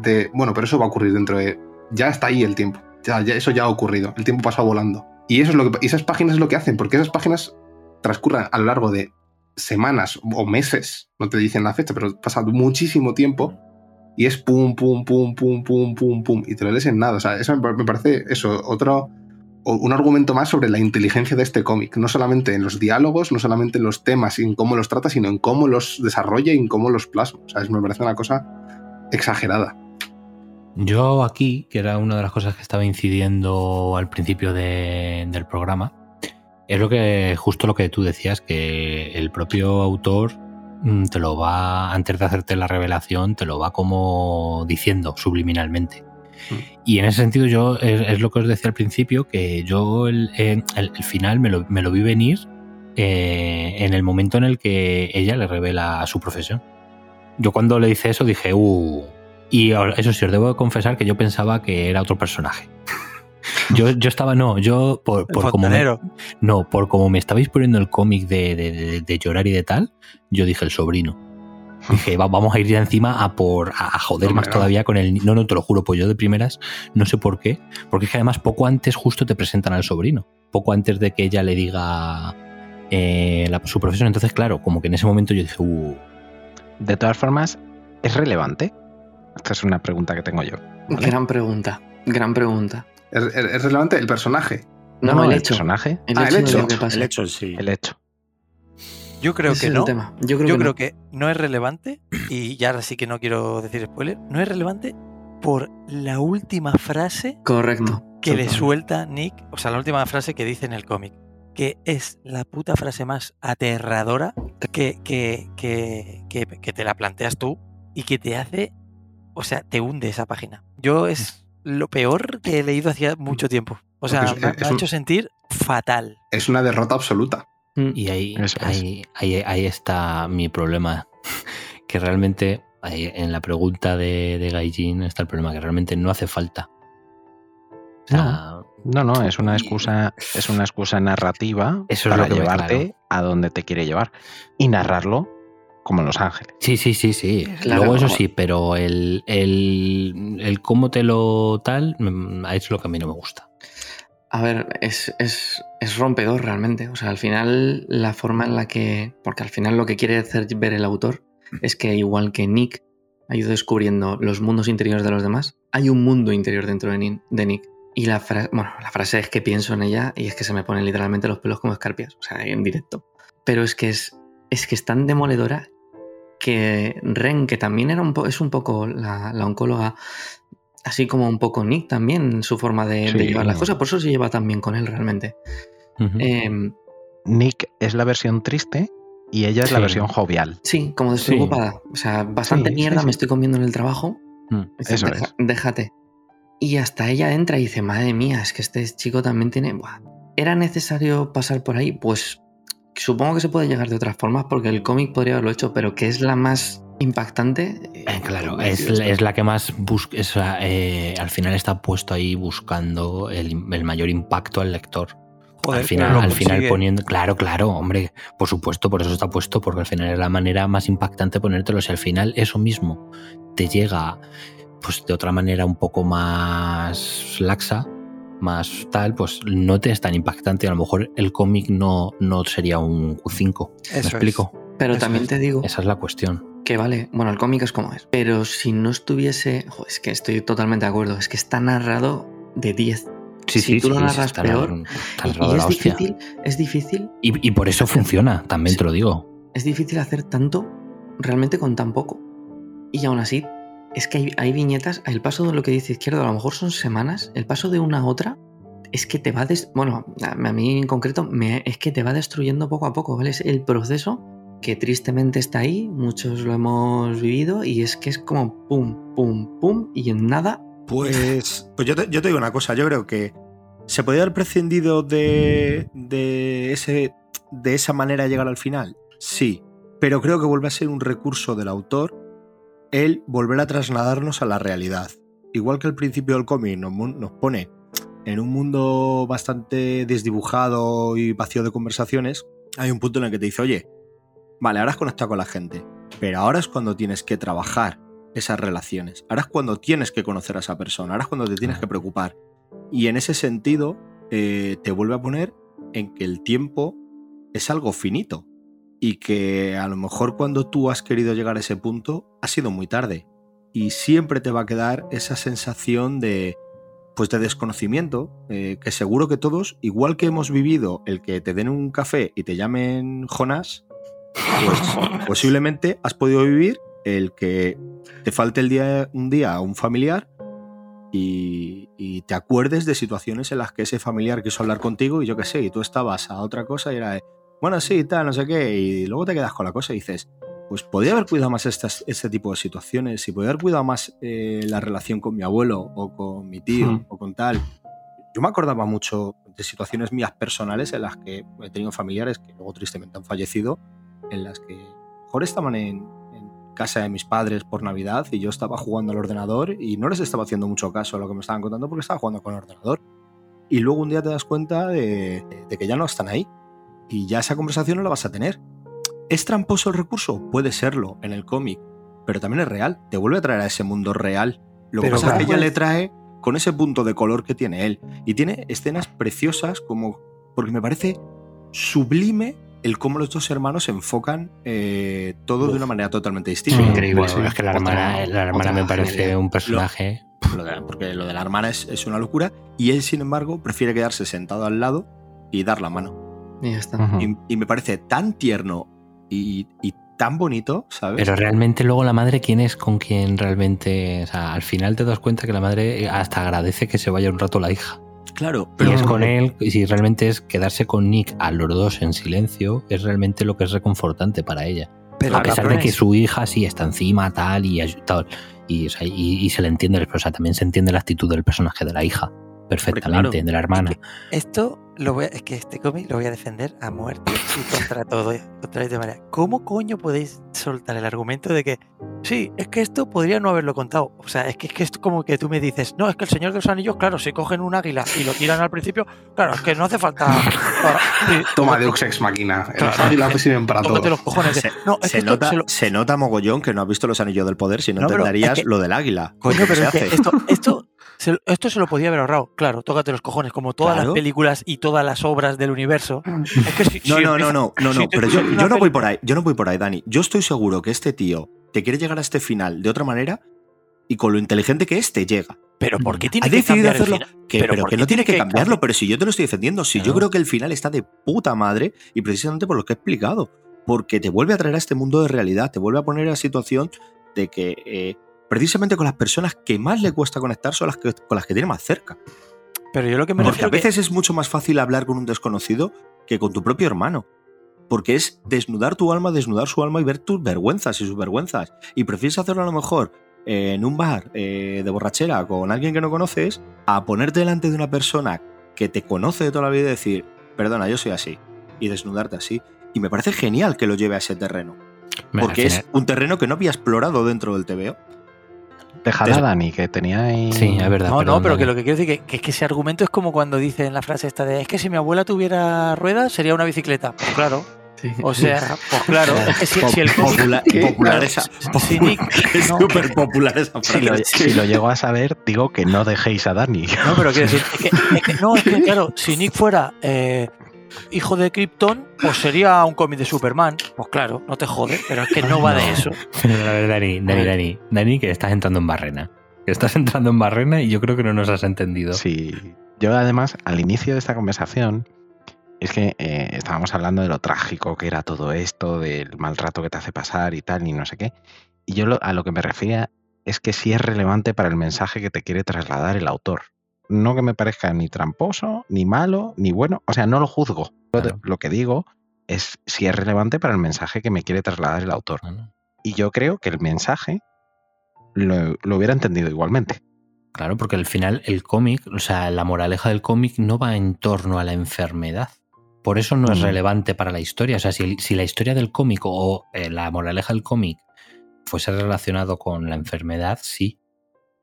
de. Bueno, pero eso va a ocurrir dentro de. Ya está ahí el tiempo. Ya, eso ya ha ocurrido. El tiempo pasa volando. Y eso es lo que, y esas páginas es lo que hacen, porque esas páginas transcurran a lo largo de semanas o meses, no te dicen la fecha, pero pasa muchísimo tiempo y es pum, pum, pum, pum, pum, pum, pum, y te lo lees en nada. O sea, eso me pa- me parece eso, otro, un argumento más sobre la inteligencia de este cómic, no solamente en los diálogos, no solamente en los temas y en cómo los trata, sino en cómo los desarrolla y en cómo los plasma. O sea, me parece una cosa exagerada.
Yo aquí, que era una de las cosas que estaba incidiendo al principio de- del programa, es lo que justo lo que tú decías, que el propio autor mm, te lo va, antes de hacerte la revelación, te lo va como diciendo subliminalmente. Y en ese sentido yo, es, es lo que os decía al principio, que yo el, eh, el- el final me lo, me lo vi venir eh, en el momento en el que ella le revela su profesión. Yo cuando le dice eso dije, uh, y eso sí, os debo confesar que yo pensaba que era otro personaje. Yo, yo estaba, no, yo por, por como me, no, por como me estabais poniendo el cómic de, de- de- de llorar y de tal, yo dije el sobrino. Dije, "Va- vamos a ir ya encima a por a, a joder más
no.
todavía con el. No, no, te lo juro, pues yo de primeras, no sé por qué. Porque es que además poco antes justo te presentan al sobrino. Poco antes de que ella le diga eh, la- su profesión. Entonces, claro, como que en ese momento yo dije, uh,
De todas formas, ¿es relevante? Esta es una pregunta que tengo yo. ¿vale?
Gran pregunta. Gran pregunta.
¿Es, es- es relevante el personaje?
No,
No,
el
el
hecho.
personaje,
El
Ah,
hecho,
el
de
hecho.
lo que pasa.
El hecho sí.
el hecho.
Yo creo
Ese
que no.
el tema. Yo creo
Yo
que
creo
no.
que no es relevante, y ya ahora sí que no quiero decir spoiler, no es relevante por la última frase
Correcto.
que le suelta Nick, o sea, la última frase que dice en el cómic, que es la puta frase más aterradora que, que, que, que, que te la planteas tú y que te hace, o sea, te hunde esa página. Yo es lo peor que he leído hacía mucho tiempo. O sea,
es-
me,
es
me ha
un-
hecho sentir fatal.
Es una derrota absoluta.
Mm.
Y ahí,
es.
ahí, ahí, ahí está mi problema. Que realmente, ahí en la pregunta de, de Gaijin está el problema, que realmente no hace falta. O sea,
No, no, es una excusa, es una excusa narrativa
Eso es
para
lo que
llevarte
claro.
a donde te quiere llevar y narrarlo como en Los Ángeles.
Sí, sí, sí, sí.
Claro.
Luego eso sí, pero el, el, el cómo te lo tal, mm, es lo que a mí no me gusta.
A ver, es, es, es rompedor realmente. O sea, al final, la forma en la que. Porque al final lo que quiere hacer ver el autor es que, igual que Nick ha ido descubriendo los mundos interiores de los demás, hay un mundo interior dentro de, Ni- de Nick. Y la, fra- bueno, la frase es que pienso en ella y es que se me ponen literalmente los pelos como escarpias. O sea, en directo. Pero es que es, es que es tan demoledora que Ren, que también era un po- es un poco la, la oncóloga, así como un poco Nick también, su forma de, llevar las cosas, por eso se lleva tan bien con él realmente. Em,
Nick es la versión triste y ella es la versión jovial.
sí, como despreocupada. O sea, bastante
Sí,
mierda
sí,
me estoy comiendo en el trabajo.
Mm.
Dice,
Eso
"Deja-
es.
Déjate. Y hasta ella entra y dice, madre mía, es que este chico también tiene... Buah, ¿Era necesario pasar por ahí? Pues supongo que se puede llegar de otras formas porque el cómic podría haberlo hecho, pero que es la más impactante. eh,
claro, es, la que más busca. es, eh, al final está puesto ahí buscando el, el mayor impacto al lector.
Joder,
al final, al final poniendo. Claro, claro, hombre, por supuesto, por eso está puesto, porque al final es la manera más impactante ponértelo. Si al final eso mismo te llega pues de otra manera un poco más laxa, más tal, pues no te es tan impactante. A lo mejor el cómic no, no sería un 5. ¿Me
Eso es.
explico?
Pero
Eso
también
es.
te digo
Esa es la cuestión.
que vale, bueno, el cómic es como es. Pero si no estuviese. jo, es que estoy totalmente de acuerdo. Es que está narrado de 10.
Sí,
Si
sí,
tú lo narras peor,
narrado-
Y, es difícil, es difícil,
Y, y por eso funciona, también te lo digo.
es difícil hacer tanto realmente con tan poco. Y aún así, es que hay, hay viñetas, el paso de lo que dice izquierdo, a lo mejor son semanas, el paso de una a otra, es que te va bueno, a mí en concreto, me, es que te va destruyendo poco a poco, ¿vale? Es el proceso que tristemente está ahí, muchos lo hemos vivido, y es que es como pum, pum, pum, y en nada
Pues, pues yo, te, yo te digo una cosa, yo creo que se podría haber prescindido de, de, ese, de esa manera de llegar al final, sí, pero creo que vuelve a ser un recurso del autor el volver a trasladarnos a la realidad. Igual que al principio del cómic nos pone en un mundo bastante desdibujado y vacío de conversaciones, hay un punto en el que te dice, oye, vale, ahora has conectado con la gente, pero ahora es cuando tienes que trabajar esas relaciones. Ahora es cuando tienes que conocer a esa persona, ahora es cuando te tienes que preocupar. Y en ese sentido, eh, te vuelve a poner en que el tiempo es algo finito y que a lo mejor cuando tú has querido llegar a ese punto ha sido muy tarde. Y siempre te va a quedar esa sensación de, pues de desconocimiento, eh, que seguro que todos, igual que hemos vivido el que te den un café y te llamen Jonás, pues posiblemente has podido vivir el que te falte el día, un día a un familiar y, y te acuerdes de situaciones en las que ese familiar quiso hablar contigo y yo qué sé, y tú estabas a otra cosa y era de, bueno, sí, tal, no sé qué, y luego te quedas con la cosa y dices, pues podría haber cuidado más estas, este tipo de situaciones, y podría haber cuidado más eh, la relación con mi abuelo o con mi tío
Hmm.
o con tal. Yo me acordaba mucho de situaciones mías personales en las que he tenido familiares que luego tristemente han fallecido, en las que mejor estaban en, en casa de mis padres por Navidad y yo estaba jugando al ordenador y no les estaba haciendo mucho caso a lo que me estaban contando porque estaba jugando con el ordenador. Y luego un día te das cuenta de, de que ya no están ahí y ya esa conversación no la vas a tener. ¿Es tramposo el recurso? Puede serlo en el cómic, pero también es real. Te vuelve a traer a ese mundo real. Lo que pasa es que
¿cómo
ella
es?
le trae con ese punto de color que tiene él. Y tiene escenas preciosas como... Porque me parece sublime el cómo los dos hermanos enfocan eh, todo de una manera totalmente distinta.
Sí, increíble.
Bueno,
sí.
es que la
Otra-
hermana, la hermana me parece un personaje.
Lo de- porque lo de la hermana es, es una locura y él, sin embargo, prefiere quedarse sentado al lado y dar la mano.
Y ya está.
Ujú.
Y, y me parece tan tierno y, y tan bonito, ¿sabes?
Pero realmente luego la madre, ¿quién es con quien realmente... O sea, al final te das cuenta que la madre hasta agradece que se vaya un rato la hija.
claro,
y
pero
es con él, y si realmente es quedarse con Nick a los dos en silencio, es realmente lo que es reconfortante para ella.
Pero
a pesar de que su hija sí está encima, tal, y tal, y, o sea, y- y se le entiende, pero o sea, también se entiende la actitud del personaje de la hija, perfectamente,
claro.
de la hermana.
Esto lo voy a- es que este cómic lo voy a defender a muerte y contra todo, otra vez de manera. ¿Cómo coño podéis soltar el argumento de que sí, es que esto podría no haberlo contado? O sea, es que es que esto como que tú me dices, no, es que el Señor de los Anillos, claro, si cogen un águila y lo tiran al principio, claro, es que no hace falta. para-
Toma Deus Ex Máquina.
Claro.
sirven para todo.
tócate los cojones.
se,
no, es
se
que
nota,
se lo-
se nota mogollón que no has visto los anillos del poder si no,
No,
entenderías
es que-
lo del águila.
Coño,
lo que
pero
se
es que
hace.
esto, esto, se, esto se lo podía haber ahorrado. Claro, tócate los cojones, como todas
Claro.
las películas y todas las obras del universo. Es que si-
No,
si
no, no,
empieza-
no, no, no,
te-
pero yo, yo no voy por ahí, yo no voy por ahí, Dani. Yo estoy seguro que este tío te quiere llegar a este final de otra manera y con lo inteligente que es te llega.
Pero ¿por qué tiene
Ha
que
decidido
cambiar el
hacerlo.
final?
Que,
Pero
pero
¿por
que no tiene que cambiarlo, pero si yo te lo estoy defendiendo, si yo creo que el final está de puta madre y precisamente por lo que he explicado, porque te vuelve a traer a este mundo de realidad, te vuelve a poner a la situación de que eh, precisamente con las personas que más le cuesta conectar son las que, con las que tiene más cerca.
Pero yo lo que me
Porque a
que-
veces es mucho más fácil hablar con un desconocido que con tu propio hermano. Porque es desnudar tu alma, desnudar su alma y ver tus vergüenzas y sus vergüenzas. Y prefieres hacerlo a lo mejor eh, en un bar eh, de borrachera con alguien que no conoces, a ponerte delante de una persona que te conoce de toda la vida y decir, perdona, yo soy así. Y desnudarte así. Y me parece genial que lo lleve a ese terreno. Porque es un terreno que no había explorado dentro del TVO.
Déjala,
Eso-
Dani, que tenía ahí.
Sí, es verdad.
No,
perdón,
no, pero que lo que quiero decir que, que es que ese argumento es como cuando dicen la frase esta de es que si mi abuela tuviera ruedas sería una bicicleta. Pues claro.
Sí.
O sea, pues claro. Es que si, si el
Popular, popular esa.
si Nick-
Es
no,
súper popular esa
Si
frase.
lo, si lo llego a saber, digo que no dejéis a Dani.
no, pero quiero decir, es que, es que- no, es que claro, si Nick fuera eh, hijo de Krypton, pues sería un cómic de Superman. Pues claro, no te jode, pero es que no va de eso.
Pero a ver, Dani, Dani, Dani, Dani, que estás entrando en barrena. Que estás entrando en barrena y yo creo que no nos has entendido.
Sí. Yo además, al inicio de esta conversación, es que eh, estábamos hablando de lo trágico que era todo esto, del mal rato que te hace pasar y tal, y no sé qué. Y yo lo- a lo que me refería es que sí es relevante para el mensaje que te quiere trasladar el autor. No que me parezca ni tramposo, ni malo, ni bueno. O sea, no lo juzgo.
Claro.
Lo que digo es si es relevante para el mensaje que me quiere trasladar el autor. Y yo creo que el mensaje lo, lo hubiera entendido igualmente.
Claro, porque al final el cómic, o sea, la moraleja del cómic no va en torno a la enfermedad. Por eso no es
Mm.
relevante para la historia. O sea, si, si la historia del cómic o eh, la moraleja del cómic fuese relacionado con la enfermedad, sí.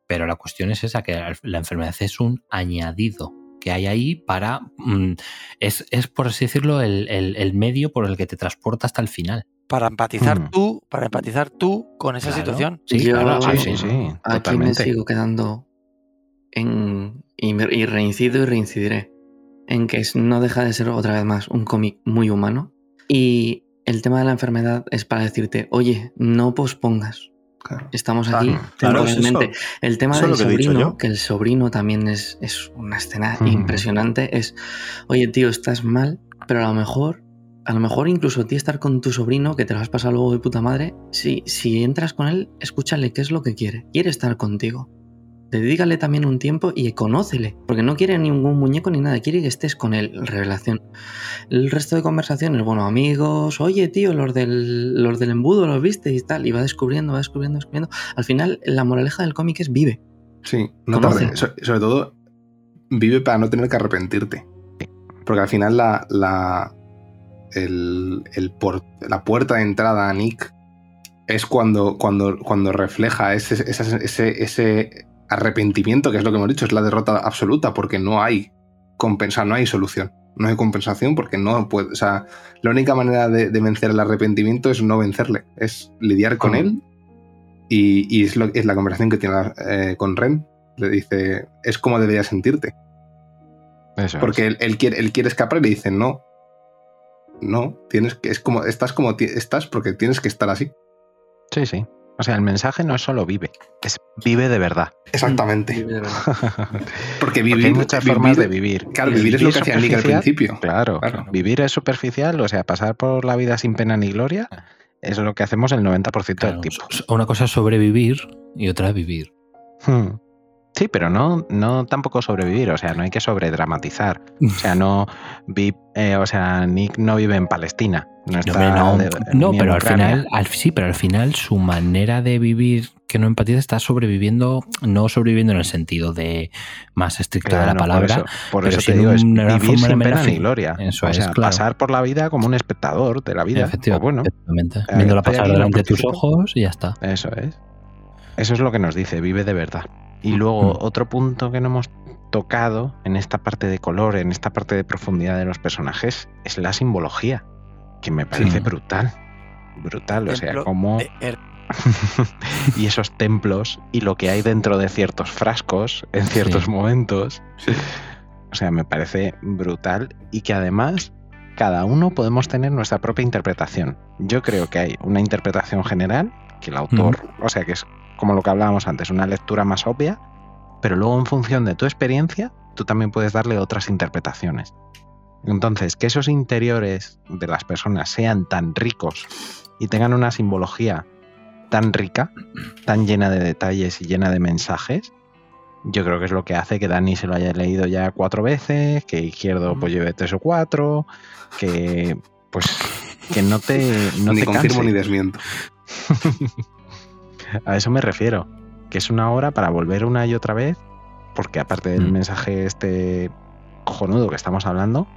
Pero la cuestión es esa, que la enfermedad es un añadido que hay ahí para... mm, es, es, por así decirlo, el, el- el medio por el que te transporta hasta el final.
Para empatizar
Mm.
tú, para empatizar tú con esa
Claro.
situación.
Sí,
Yo-
claro,
Sí, sí, sí.
Aquí me sigo quedando en. Y, reincido y reincidiré. En que es- no deja de ser otra vez más un cómic muy humano. Y el tema de la enfermedad es para decirte, oye, no pospongas.
Claro.
Estamos aquí
Claro,
Claro, es
temporalmente.
eso.
El tema del
que
sobrino, que el sobrino también es, es una escena
Mm.
impresionante, es, oye tío, estás mal, pero a lo mejor, a lo mejor incluso a ti estar con tu sobrino, que te lo has pasado luego de puta madre, si, si entras con él, escúchale qué es lo que quiere. Quiere estar contigo. Dedícale también un tiempo y conócele, porque no quiere ningún muñeco ni nada, quiere que estés con él, revelación. El resto de conversaciones, bueno, amigos, oye tío, los del, los del embudo los viste y tal, y va descubriendo, va descubriendo, descubriendo. Al final, la moraleja del cómic es vive.
Sí, no tarde. So- sobre todo, vive para no tener que arrepentirte. Porque al final la, la, el, el por- la puerta de entrada a Nick es cuando, cuando, cuando refleja ese, ese arrepentimiento, que es lo que hemos dicho, es la derrota absoluta, porque no hay compensa, no hay solución. No hay compensación porque no puede. O sea, la única manera de, de vencer el arrepentimiento es no vencerle, es lidiar con él. Y, y es, lo, es la conversación que tiene eh, con Ren. Le dice, es como deberías sentirte.
Eso.
Porque él, él quiere, él quiere escapar y le dice, no. No, tienes que, es como, estás como estás porque tienes que estar así.
Sí, sí. O sea, el mensaje no es solo vive, es vive de verdad.
Exactamente.
Vive de verdad.
Porque
Porque
vivir.
hay muchas
vivir-
formas de vivir.
Claro, vivir es lo que hacía Nick al
superficial,
principio.
Claro,
Claro.
vivir es superficial, o sea, pasar por la vida sin pena ni gloria es lo que hacemos el 90%
Claro,
del tiempo.
Una cosa es sobrevivir y otra es vivir.
Hmm. Sí, pero no, no tampoco sobrevivir, o sea, no hay que sobredramatizar. O sea, no vi- eh, o sea, Nick no vive en Palestina. No, está
no,
de-
no, pero al final, al- sí, pero al final su manera de vivir que no empatiza está sobreviviendo, no sobreviviendo en el sentido de más estricto de la palabra.
Por eso, por
pero
eso
sí
te digo, es
una
vivir sin pena ni gloria.
Eso
o
es,
sea,
claro.
pasar por la vida como un espectador de la vida.
Efectivamente,
bueno,
efectivamente.
eh,
Viéndola pasar delante de tus ojos y ya está.
Eso es. Eso es lo que nos dice, vive de verdad. Y luego,
Mm.
otro punto que no hemos tocado en esta parte de color, en esta parte de profundidad de los personajes, es la simbología, que me parece
Sí.
brutal. Brutal, o sea, como...
de Er-
y esos templos y lo que hay dentro de ciertos frascos en ciertos
Sí.
momentos. O sea, me parece brutal y que además cada uno podemos tener nuestra propia interpretación. Yo creo que hay una interpretación general, que el autor, o sea, que es como lo que hablábamos antes, una lectura más obvia, pero luego en función de tu experiencia, tú también puedes darle otras interpretaciones. Entonces, que esos interiores de las personas sean tan ricos y tengan una simbología tan rica, tan llena de detalles y llena de mensajes, yo creo que es lo que hace que Dani se lo haya leído ya cuatro veces, que Izquierdo pues lleve tres o cuatro, que pues que no te, no
ni
te
confirmo
canse.
ni desmiento.
A eso me refiero, que es una hora para volver una y otra vez, porque aparte del
Mm.
mensaje este cojonudo que estamos hablando,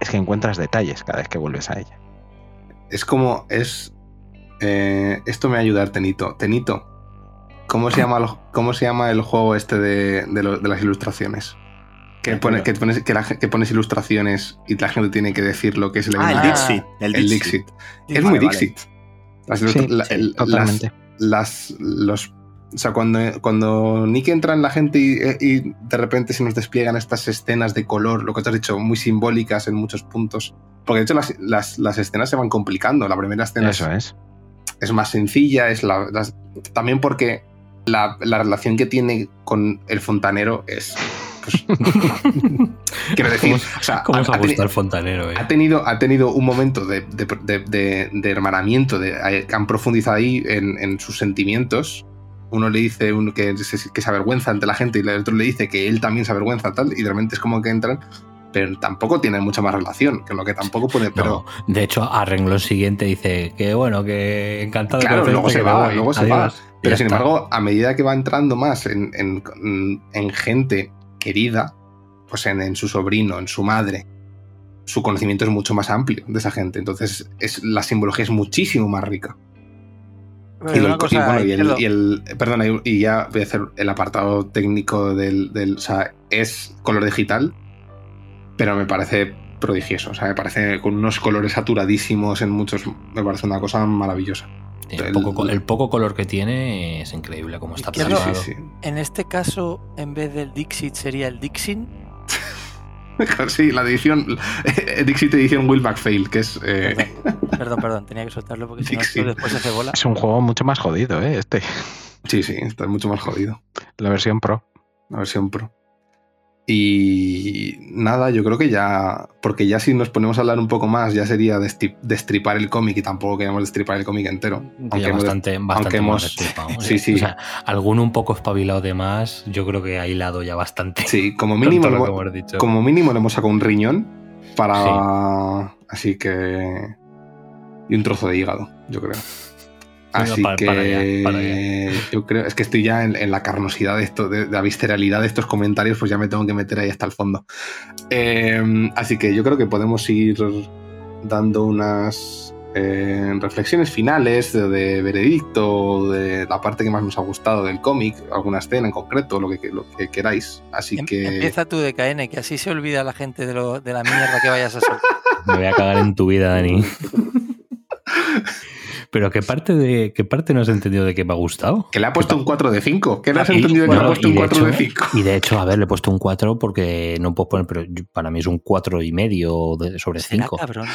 es que encuentras detalles cada vez que vuelves a ella.
Es como. Es. Eh, esto me va a ayudar, Tenito. Tenito, ¿cómo se llama el, cómo se llama el juego este de, de lo- de las ilustraciones? Que, pone- que, pones, que, la ge- que pones ilustraciones y la gente tiene que decir lo que es el
Ah, el. Dixit. El
El
Dixit.
Dixit. Es muy
Vale, vale.
Dixit. Las
Sí,
ilustra- la-
sí,
el-
totalmente.
las, las- los, o sea, cuando, cuando Nick entra en la gente y, y de repente se nos despliegan estas escenas de color, lo que te has dicho, muy simbólicas en muchos puntos. Porque de hecho las, las- las escenas se van complicando. La primera escena es,
Eso es.
es más sencilla, es la, las- también porque la, la relación que tiene con el fontanero es... pues, quiero decir,
¿Cómo,
o sea,
cómo
ha-
os gustado el fontanero, eh?
ha tenido, ha tenido un momento de, de- de- de- de hermanamiento, de, han profundizado ahí en, en sus sentimientos. Uno le dice uno que, se, que se avergüenza ante la gente y el otro le dice que él también se avergüenza tal, y de repente es como que entran, pero tampoco tienen mucha más relación, que lo que tampoco pone, pero
No, de hecho, a renglón siguiente dice que bueno, que encantado
claro, luego se va, luego se va. Pero sin
está.
embargo, a medida que va entrando más en, en- en gente querida, pues en, en su sobrino, en su madre, su conocimiento es mucho más amplio de esa gente. Entonces, es, la simbología es muchísimo más rica. Y, lo- bueno, y el, y el- perdona, y ya voy a hacer el apartado técnico del, del- O sea, es color digital, pero me parece prodigioso. O sea, me parece con unos colores saturadísimos en muchos. Me parece una cosa maravillosa.
El
el-
poco, co- el poco color que tiene es increíble como está plasmado.
Sí, sí,
En este caso, en vez del Dixit sería el Dixin.
Sí, la edición. Dixit edición Will McPhail, que es. eh,
Perdón, perdón, perdón, tenía que soltarlo porque si no, después se hace bola.
Es un juego mucho más jodido, ¿eh? Este,
sí, sí, está mucho más jodido.
la versión Pro.
La versión Pro. Y nada, yo creo que ya. Porque ya si nos ponemos a hablar un poco más, ya sería destripar el cómic y tampoco queremos destripar el cómic entero.
Que ya
hemos-
bastante, bastante
aunque
hemos
hemos-
destripado,
sí,
¿eh?
sí.
O sea, alguno un poco espabilado de más, yo creo que ha hilado ya bastante.
Sí, como mínimo,
lo
hemos-
hemos dicho.
como mínimo le hemos sacado un riñón para. Así que. Y un trozo de hígado, yo creo. Así
para-
que
para allá, para allá.
yo creo, es que estoy ya en, en la carnosidad de esto, de, de la visceralidad de estos comentarios, pues ya me tengo que meter ahí hasta el fondo. Eh, así que yo creo que podemos ir dando unas eh, reflexiones finales de, de veredicto, de la parte que más nos ha gustado del cómic, alguna escena en concreto, lo que, lo que queráis. Así
Em-
que
Empieza tú de KN, que así se olvida la gente de, lo, de la mierda que vayas a soltar.
Me voy a cagar en tu vida, Dani. Pero ¿qué parte de qué parte no has entendido de que me ha gustado?
que le ha puesto un 4 de 5. ¿Qué no has
Y-
entendido que le
bueno,
ha puesto
y
un
de
4 de
hecho-
5?
Y de hecho, a ver, le he puesto un 4 porque no puedo poner, pero para mí es un 4 y medio de- sobre
Será
5.
cabrón.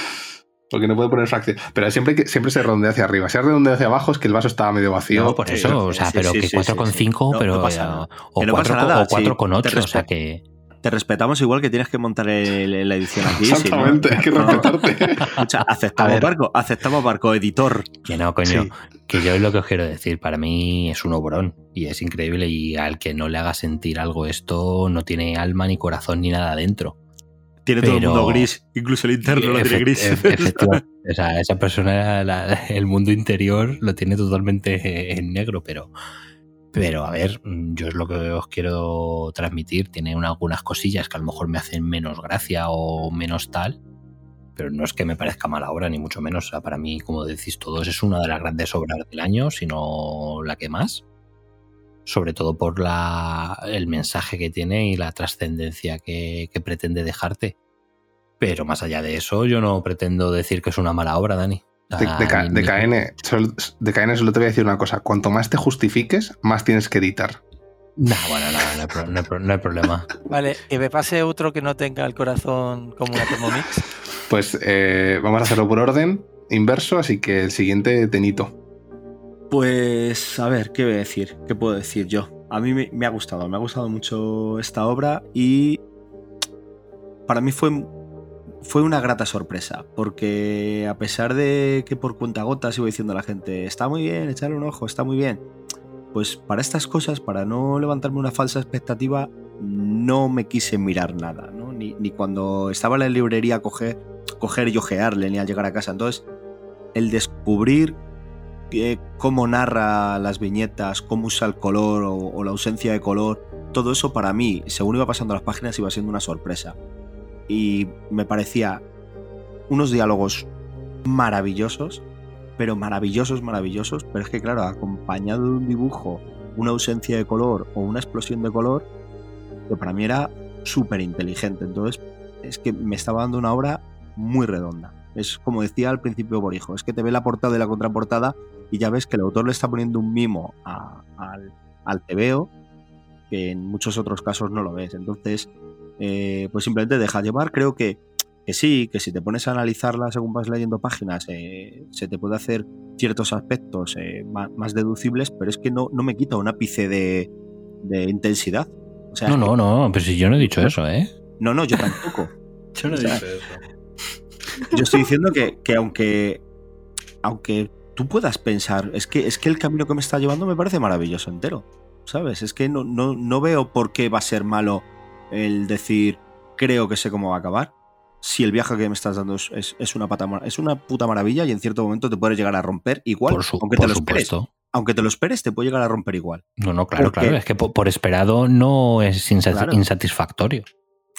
Porque no puede poner fracción. Pero siempre, que, siempre se redondea hacia arriba. Si se redondea hacia abajo es que el vaso estaba medio vacío.
No, por
Eh,
eso, o sea,
sí,
pero
sí,
que
sí,
4
sí,
con
sí.
5,
No,
pero
no pasa
eh,
nada.
o
Que no
4
pasa nada,
o 4
sí,
con
te
8, o sea que
Te respetamos igual que tienes que montar el- la edición aquí. si no-
Exactamente, hay que
no-
respetarte.
Escucha, aceptamos
A ver.
barco, aceptamos barco, editor.
que no, coño,
Sí.
que yo es lo que os quiero decir, para mí es un obrón y es increíble y al que no le haga sentir algo esto no tiene alma ni corazón ni nada dentro.
Tiene todo el
Pero-
mundo gris, incluso el interno lo tiene gris.
ef- efectivamente. O sea, esa persona, la- el mundo interior lo tiene totalmente en negro, pero, pero a ver, mm, yo es lo que os quiero transmitir. Tiene una- algunas cosillas que a lo mejor me hacen menos gracia o menos tal, pero no es que me parezca mala obra, ni mucho menos. O sea, para mí, como decís todos, es una de las grandes obras del año, si no la que más. Sobre todo por la, el mensaje que tiene y la trascendencia que, que pretende dejarte. Pero más allá de eso, yo no pretendo decir que es una mala obra, Dani.
De, KN, solo, de KN solo te voy a decir una cosa. Cuanto más te justifiques, más tienes que editar.
Nah, bueno, no, no hay, pro- no hay pro- no hay problema.
Vale, que me pase otro que no tenga el corazón como una Thermomix.
Pues eh, vamos a hacerlo por orden inverso, así que el siguiente, Tenito.
Pues, a ver, ¿qué voy a decir? ¿Qué puedo decir yo? A mí me, me ha gustado, me ha gustado mucho esta obra y para mí fue, fue una grata sorpresa, porque a pesar de que por cuentagotas iba diciendo a la gente, está muy bien, echarle un ojo, está muy bien, pues para estas cosas, para no levantarme una falsa expectativa, no me quise mirar nada. Ni, ni cuando estaba en la librería coger, coger y ojearle, ni al llegar a casa. Entonces, el descubrir eh, cómo narra las viñetas, cómo usa el color o la ausencia de color, todo eso para mí, según iba pasando las páginas, iba siendo una sorpresa. Y me parecía unos diálogos maravillosos, pero maravillosos, maravillosos. Pero es que, claro, acompañado de un dibujo, una ausencia de color o una explosión de color, que para mí era súper inteligente. Entonces, es que me estaba dando una obra muy redonda. Es como decía al principio Borijo, es que te ve la portada y la contraportada y ya ves que el autor le está poniendo un mimo a- al, al que en muchos otros casos no lo ves. Entonces, eh, pues simplemente deja llevar. Creo que, que sí, que si te pones a analizarla según vas leyendo páginas, eh, se te puede hacer ciertos aspectos eh, más, deducibles, pero es que no, no me quita un ápice de, de intensidad. O sea,
No, no, no, pero si yo no he dicho eso, ¿eh?
no, no, yo tampoco.
Yo no
he dicho Yo estoy diciendo que, que aunque, aunque tú puedas pensar, es que, es que el camino que me está llevando me parece maravilloso entero. ¿Sabes? Es que no, no, no veo por qué va a ser malo el decir, creo que sé cómo va a acabar. Si el viaje que me estás dando es, es- es una, pata, es una puta maravilla y en cierto momento te puede llegar a romper igual,
Por, su-
aunque
por
te lo esperes.
supuesto.
Aunque te lo esperes, te puede llegar a romper igual.
No, no, claro,
Porque-
claro. Es que por, por esperado no es
Claro.
insatisfactorio.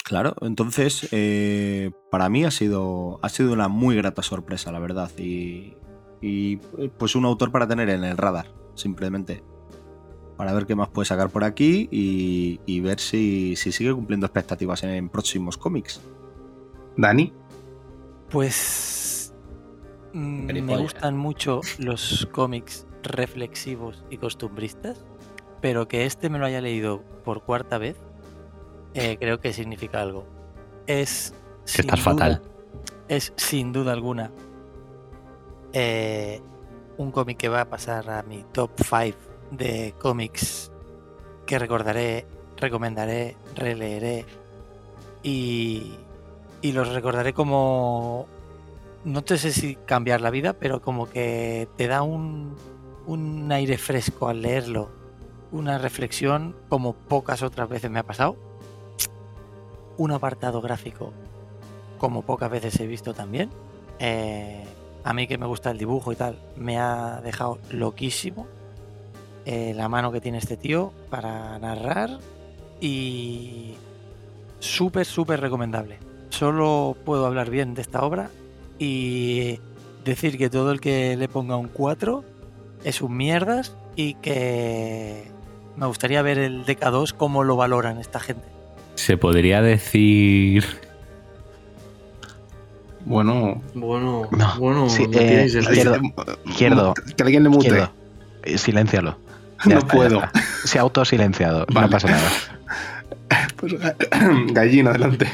Claro, entonces eh, para mí ha sido, ha sido una muy grata sorpresa, la verdad. Y, y, pues un autor para tener en el radar, simplemente. Para ver qué más puede sacar por aquí y, y ver si, si sigue cumpliendo expectativas en, próximos cómics.
Dani,
Pues mm, me gustan mucho los cómics reflexivos y costumbristas, pero que este me lo haya leído por cuarta vez, eh, creo que significa algo. Es
Que estás
duda-
fatal.
Es sin duda alguna eh, un cómic que va a pasar a mi top 5 de cómics que recordaré, recomendaré, releeré y, y los recordaré como, no te sé si cambiar la vida, pero como que te da un, un aire fresco al leerlo, una reflexión como pocas otras veces me ha pasado, un apartado gráfico como pocas veces he visto también. Eh, a mí que me gusta el dibujo y tal, me ha dejado loquísimo eh, la mano que tiene este tío para narrar y súper, súper recomendable. Solo puedo hablar bien de esta obra y decir que todo el que le ponga un 4 es un mierdas y que me gustaría ver el DK2 cómo lo valoran esta gente.
Se podría decir.
bueno,
Bueno,
No,
bueno,
sí, eh, izquierdo. Izquierdo.
Que alguien le mute.
Izquierdo.
No
está,
puedo.
Se ha autosilenciado.
Vale.
No pasa nada.
Pues, gallina, adelante.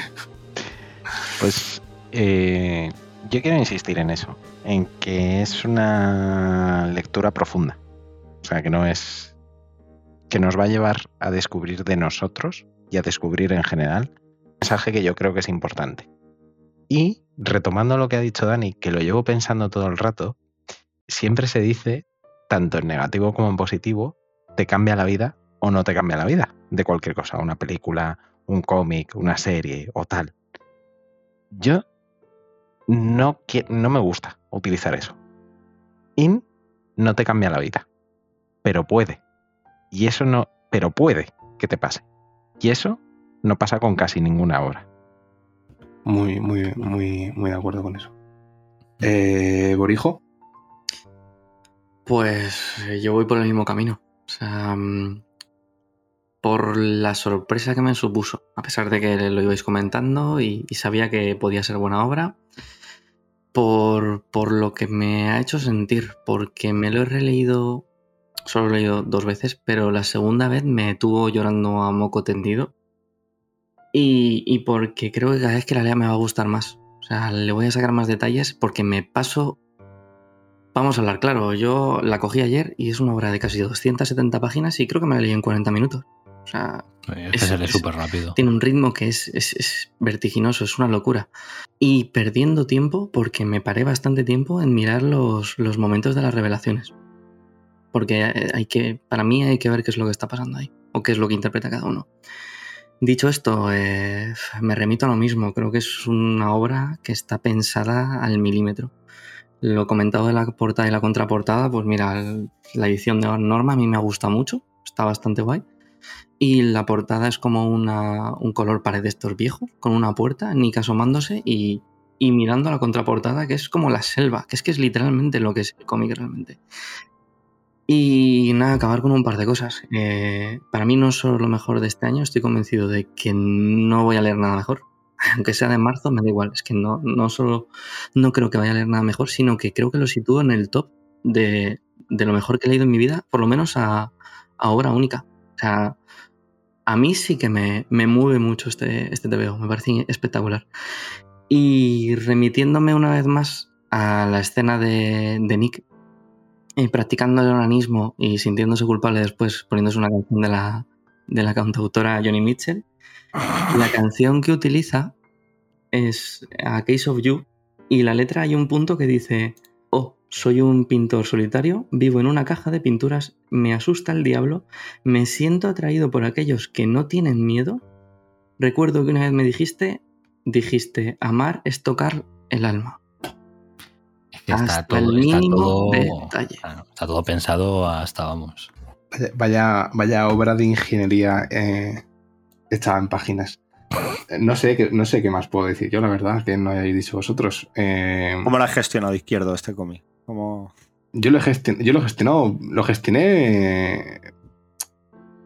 Pues eh, yo quiero insistir en eso, en que es una lectura profunda. O sea, que no es. que nos va a llevar a descubrir de nosotros y a descubrir en general un mensaje que yo creo que es importante. Y retomando lo que ha dicho Dani, que lo llevo pensando todo el rato, siempre se dice, tanto en negativo como en positivo, te cambia la vida o no te cambia la vida de cualquier cosa, una película, un cómic, una serie o tal. Yo no, no me gusta utilizar eso. In no te cambia la vida, pero puede. Y eso no, pero puede que te pase. Y eso no pasa con casi ninguna obra.
Muy, muy, muy, muy de acuerdo con eso. Eh, Borijo,
Pues eh, yo voy por el mismo camino. O sea, mm, por la sorpresa que me supuso, a pesar de que lo ibais comentando y, sabía que podía ser buena obra, por, por lo que me ha hecho sentir, porque me lo he releído, solo lo he leído dos veces, pero la segunda vez me tuvo llorando a moco tendido. Y, y porque creo que cada vez que la lea me va a gustar más. O sea, le voy a sacar más detalles porque me paso Vamos a hablar claro, yo la cogí ayer y es una obra de casi 270 páginas y creo que me la leí en 40 minutos. O sea,
Es que
Es-
se lee
es-
súper rápido.
tiene un ritmo que es, es- es vertiginoso, es una locura. Y perdiendo tiempo porque me paré bastante tiempo en mirar los, los momentos de las revelaciones. Porque hay que, para mí hay que ver qué es lo que está pasando ahí o qué es lo que interpreta cada uno. Dicho esto, eh, me remito a lo mismo. Creo que es una obra que está pensada al milímetro. Lo comentado de la portada y la contraportada, pues mira, la edición de Norma a mí me gusta mucho, está bastante guay. Y la portada es como una- un color pared de estos viejos, con una puerta, Nick asomándose y y mirando la contraportada, que es como la selva, que es que es literalmente lo que es el cómic realmente. Y nada, acabar con un par de cosas. Eh, para mí no es solo lo mejor de este año, estoy convencido de que no voy a leer nada mejor. Aunque sea de marzo, me da igual. Es que no, no solo no creo que vaya a leer nada mejor, sino que creo que lo sitúo en el top de, de lo mejor que he leído en mi vida, por lo menos a, a obra única. O sea, a mí sí que me, me mueve mucho este, este TVO, me parece espectacular. Y remitiéndome una vez más a la escena de, Nick, y practicando el organismo y sintiéndose culpable después poniéndose una canción de la, de la cantautora Johnny Mitchell, la canción que utiliza es A Case of You y la letra hay un punto que dice, oh, soy un pintor solitario, vivo en una caja de pinturas, me asusta el diablo, me siento atraído por aquellos que no tienen miedo. Recuerdo que una vez me dijiste, dijiste, amar es tocar el alma.
Es que está
Hasta
todo,
el
está
mínimo
todo-
detalle.
claro, está todo pensado hasta, vamos.
Vaya, vaya, vaya obra de ingeniería eh, hecha en páginas. No sé, qué, no sé qué más puedo decir yo, la verdad, que no hayáis dicho vosotros. Eh,
¿Cómo lo has gestionado izquierdo este cómic? ¿Cómo...
yo, lo he gestion- yo lo gestionó, lo gestioné.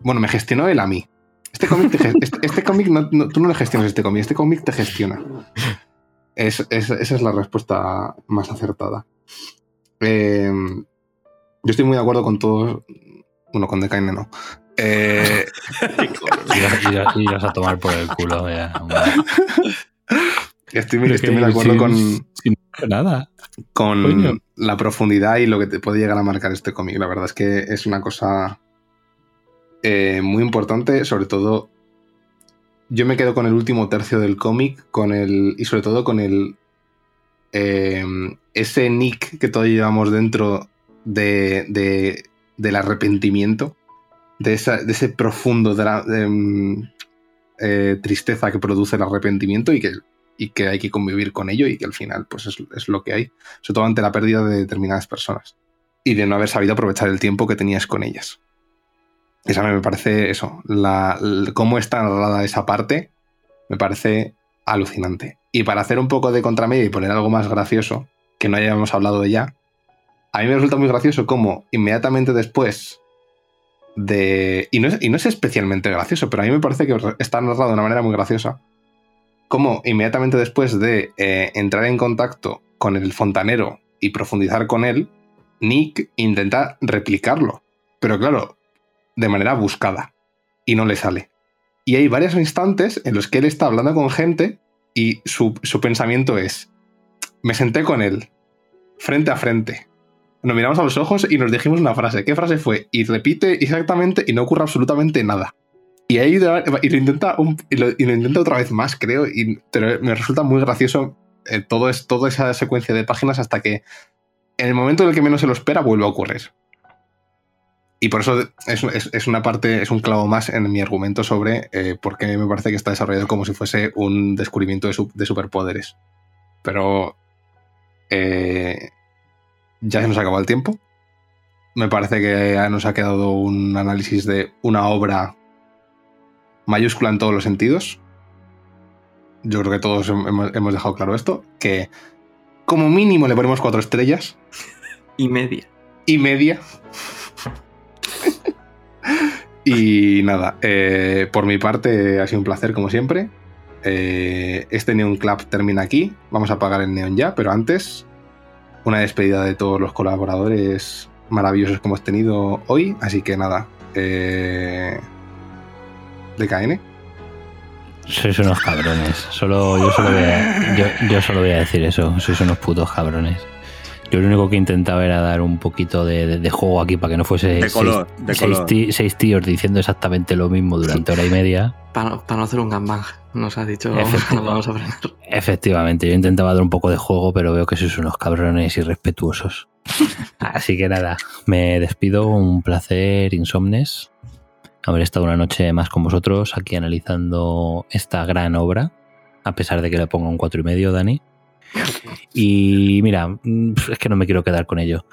Bueno, me gestionó él a mí. Este cómic, te este, este cómic no, no- tú no le gestionas este cómic, este cómic te gestiona. Es- es- esa es la respuesta más acertada. Eh, yo estoy muy de acuerdo con todos. Bueno, con Decaine no. Eh,
y ibas a tomar por el culo. ya,
estoy muy, de acuerdo con,
sin nada.
con
Coño.
la profundidad y lo que te puede llegar a marcar este cómic. La verdad es que es una cosa eh, muy importante, sobre todo yo me quedo con el último tercio del cómic, con el y sobre todo con el eh, ese nick que todos llevamos dentro de, de- del arrepentimiento, de, esa- ese profundo de, mm, eh, tristeza que produce el arrepentimiento y que, y que hay que convivir con ello y que al final pues es, es lo que hay, sobre todo ante la pérdida de determinadas personas y de no haber sabido aprovechar el tiempo que tenías con ellas. Esa me parece eso, la, cómo está narrada esa parte, me parece alucinante. Y para hacer un poco de contramedia y poner algo más gracioso, que no hayamos hablado de ya, a mí me resulta muy gracioso cómo inmediatamente después Y no es, especialmente gracioso, pero a mí me parece que está narrado de una manera muy graciosa, cómo inmediatamente después de eh, entrar en contacto con el fontanero y profundizar con él, Nick intenta replicarlo. Pero claro, de manera buscada. Y no le sale. Y hay varios instantes en los que él está hablando con gente y su, su pensamiento es, me senté con él, frente a frente. Nos miramos a los ojos y nos dijimos una frase. ¿Qué frase fue? Y repite exactamente y no ocurre absolutamente nada. Y ahí y lo intenta y lo, intenta otra vez más, creo. Y, pero me resulta muy gracioso eh, todo es, toda esa secuencia de páginas hasta que en el momento en el que menos se lo espera vuelve a ocurrir. Y por eso es, es- es una parte, es un clavo más en mi argumento sobre eh, por qué me parece que está desarrollado como si fuese un descubrimiento de, de superpoderes. Pero eh, ya se nos acabó el tiempo. Me parece que nos ha quedado un análisis de una obra mayúscula en todos los sentidos. Yo creo que todos hemos, dejado claro esto. Que como mínimo le ponemos cuatro estrellas
Y media.
y media. y nada, eh, por mi parte ha sido un placer como siempre. Eh, este Neon Club termina aquí. Vamos a apagar el Neon ya, pero antes una despedida de todos los colaboradores maravillosos que hemos tenido hoy. Así que nada, eh, DKN.
Sois unos cabrones. Solo, yo, solo voy a, yo, yo solo voy a decir eso. Sois unos putos cabrones. Yo lo único que intentaba era dar un poquito de, de- de juego aquí para que no fuese
De
seis,
color, de
seis
color.
ti- seis tíos diciendo exactamente lo mismo durante hora y media.
Para, para no hacer un gangbang, nos ha dicho,
Efectivamente.
vamos a frenar.
Efectivamente, yo intentaba dar un poco de juego, pero veo que sois unos cabrones irrespetuosos. Así que nada, me despido. Un placer, insomnes. Haber estado una noche más con vosotros aquí analizando esta gran obra, a pesar de que le ponga un cuatro y medio, Dani. Y mira, mm, es que no me quiero quedar con ello.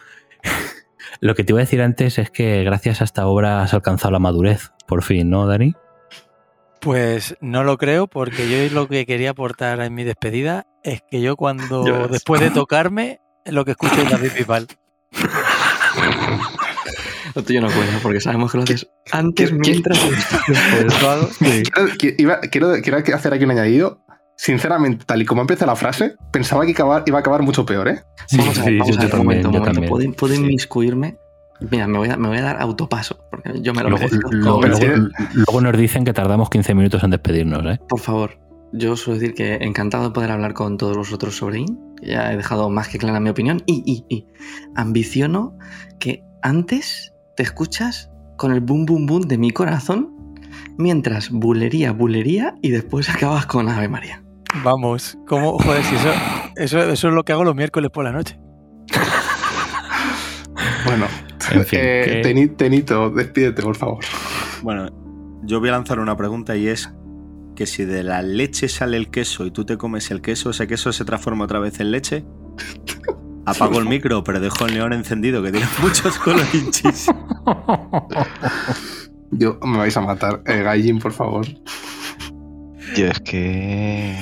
Lo que te iba a decir antes es que gracias a esta obra has alcanzado la madurez, por fin, ¿no, Dani?
Pues no lo creo, porque yo lo que quería aportar en mi despedida es que yo cuando, después de tocarme, lo que escucho es David Bisbal.
Lo tuyo no cuenta, porque sabemos que lo haces antes,
¿Qué-
mientras y después.
Quiero hacer aquí un añadido. Sinceramente, tal y como empieza la frase, pensaba que iba a acabar mucho peor, ¿eh?
Sí,
vamos a
sí,
vamos
yo
a ver, un
también,
momento, un
yo
momento.
también.
¿Puedo, puedo
Sí.
inmiscuirme? Mira, me voy, a, me voy a dar autopaso, porque yo me lo
Luego, luego- luego- luego nos dicen que tardamos 15 minutos en despedirnos, ¿eh?
Por favor, yo suelo decir que encantado de poder hablar con todos vosotros sobre IN. Ya he dejado más que clara mi opinión. Y, y, y ambiciono que antes te escuchas con el boom, boom, boom de mi corazón, mientras bulería, bulería y después acabas con Ave María.
Vamos, ¿cómo? Joder, si eso, eso, eso es lo que hago los miércoles por la noche.
Bueno,
En fin,
eh,
que-
Tenito, despídete, por favor.
Bueno, yo voy a lanzar una pregunta y es que si de la leche sale el queso y tú te comes el queso, ese queso se transforma otra vez en leche. Apago el micro, pero dejo el neón encendido que tiene muchos colorinchis.
Yo, me vais a matar. Eh, Gaijin, por favor.
Yo es que.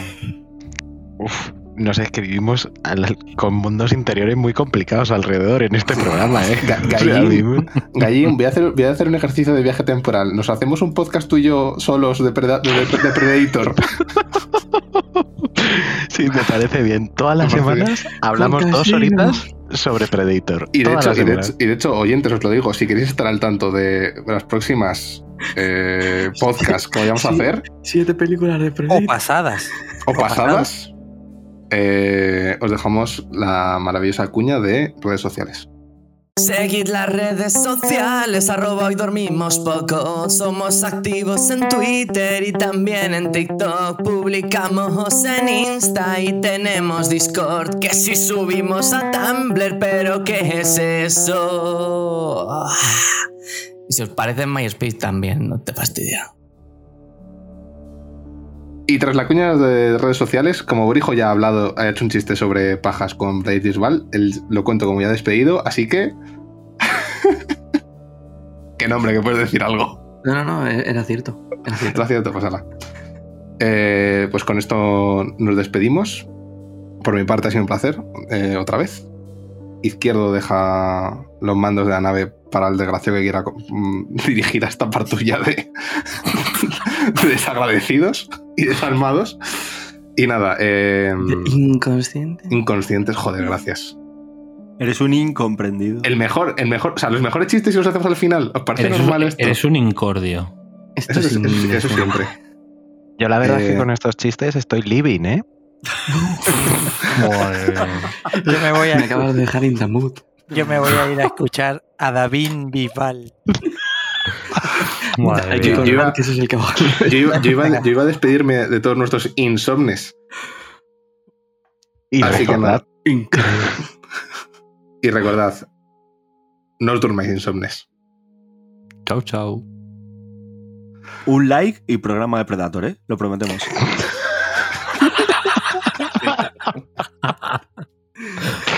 Uf, no sé, es que vivimos al- con mundos interiores muy complicados alrededor en este programa, ¿eh?
Ga- Gallín. Gallín, voy a, hacer, voy a hacer un ejercicio de viaje temporal. Nos hacemos un podcast tú y yo solos de, Preda- de, de Predator.
Sí, me parece bien. Todas las semanas hablamos dos horitas sobre Predator.
Y de, hecho, y, de hecho, y de hecho, oyentes, os lo digo, si queréis estar al tanto de las próximas eh, podcasts que vayamos a hacer,
Siete películas de
O
Predator.
pasadas.
o pasadas, eh, os dejamos la maravillosa cuña de redes sociales.
Seguid las redes sociales, arroba hoy dormimos poco. Somos activos en Twitter y también en TikTok. Publicamos en Insta y tenemos Discord. Que si subimos a Tumblr, pero ¿qué es eso? Y si os parece en MySpace también, no te fastidia.
Y tras la cuña de redes sociales, como Borijo ya ha hablado, ha hecho un chiste sobre pajas con Blade Disval, él lo cuento como ya despedido, así que. Qué nombre, que puedes decir algo.
No, no, no, e- era cierto. Era cierto.
Gracias, te pasará. Eh, pues con esto nos despedimos. Por mi parte ha sido un placer, eh, otra vez. Izquierdo deja los mandos de la nave para el desgraciado que quiera mm, dirigir a esta partulla de, de desagradecidos y desarmados. Y nada, eh,
Inconsciente.
inconscientes, joder, gracias.
Eres un incomprendido.
El mejor, el mejor, o sea, los mejores chistes si los hacemos al final. ¿Os parece
Eres,
normal
un,
esto?
eres un incordio.
Esto
Eso,
es
es- eso- siempre.
Yo la verdad es
Eh,
que con estos chistes estoy living, ¿eh?
Yo me voy
Me
a,
acabas de dejar in the mood.
Yo me voy a ir a escuchar a David.
Madre mía.
yo- iba-. Yo yo a despedirme de todos nuestros insomnes.
Y
Así que
recordad,
nada. Y recordad, no os durmáis insomnes.
Chau, chau.
Un like y programa de Predator, ¿eh? Lo prometemos.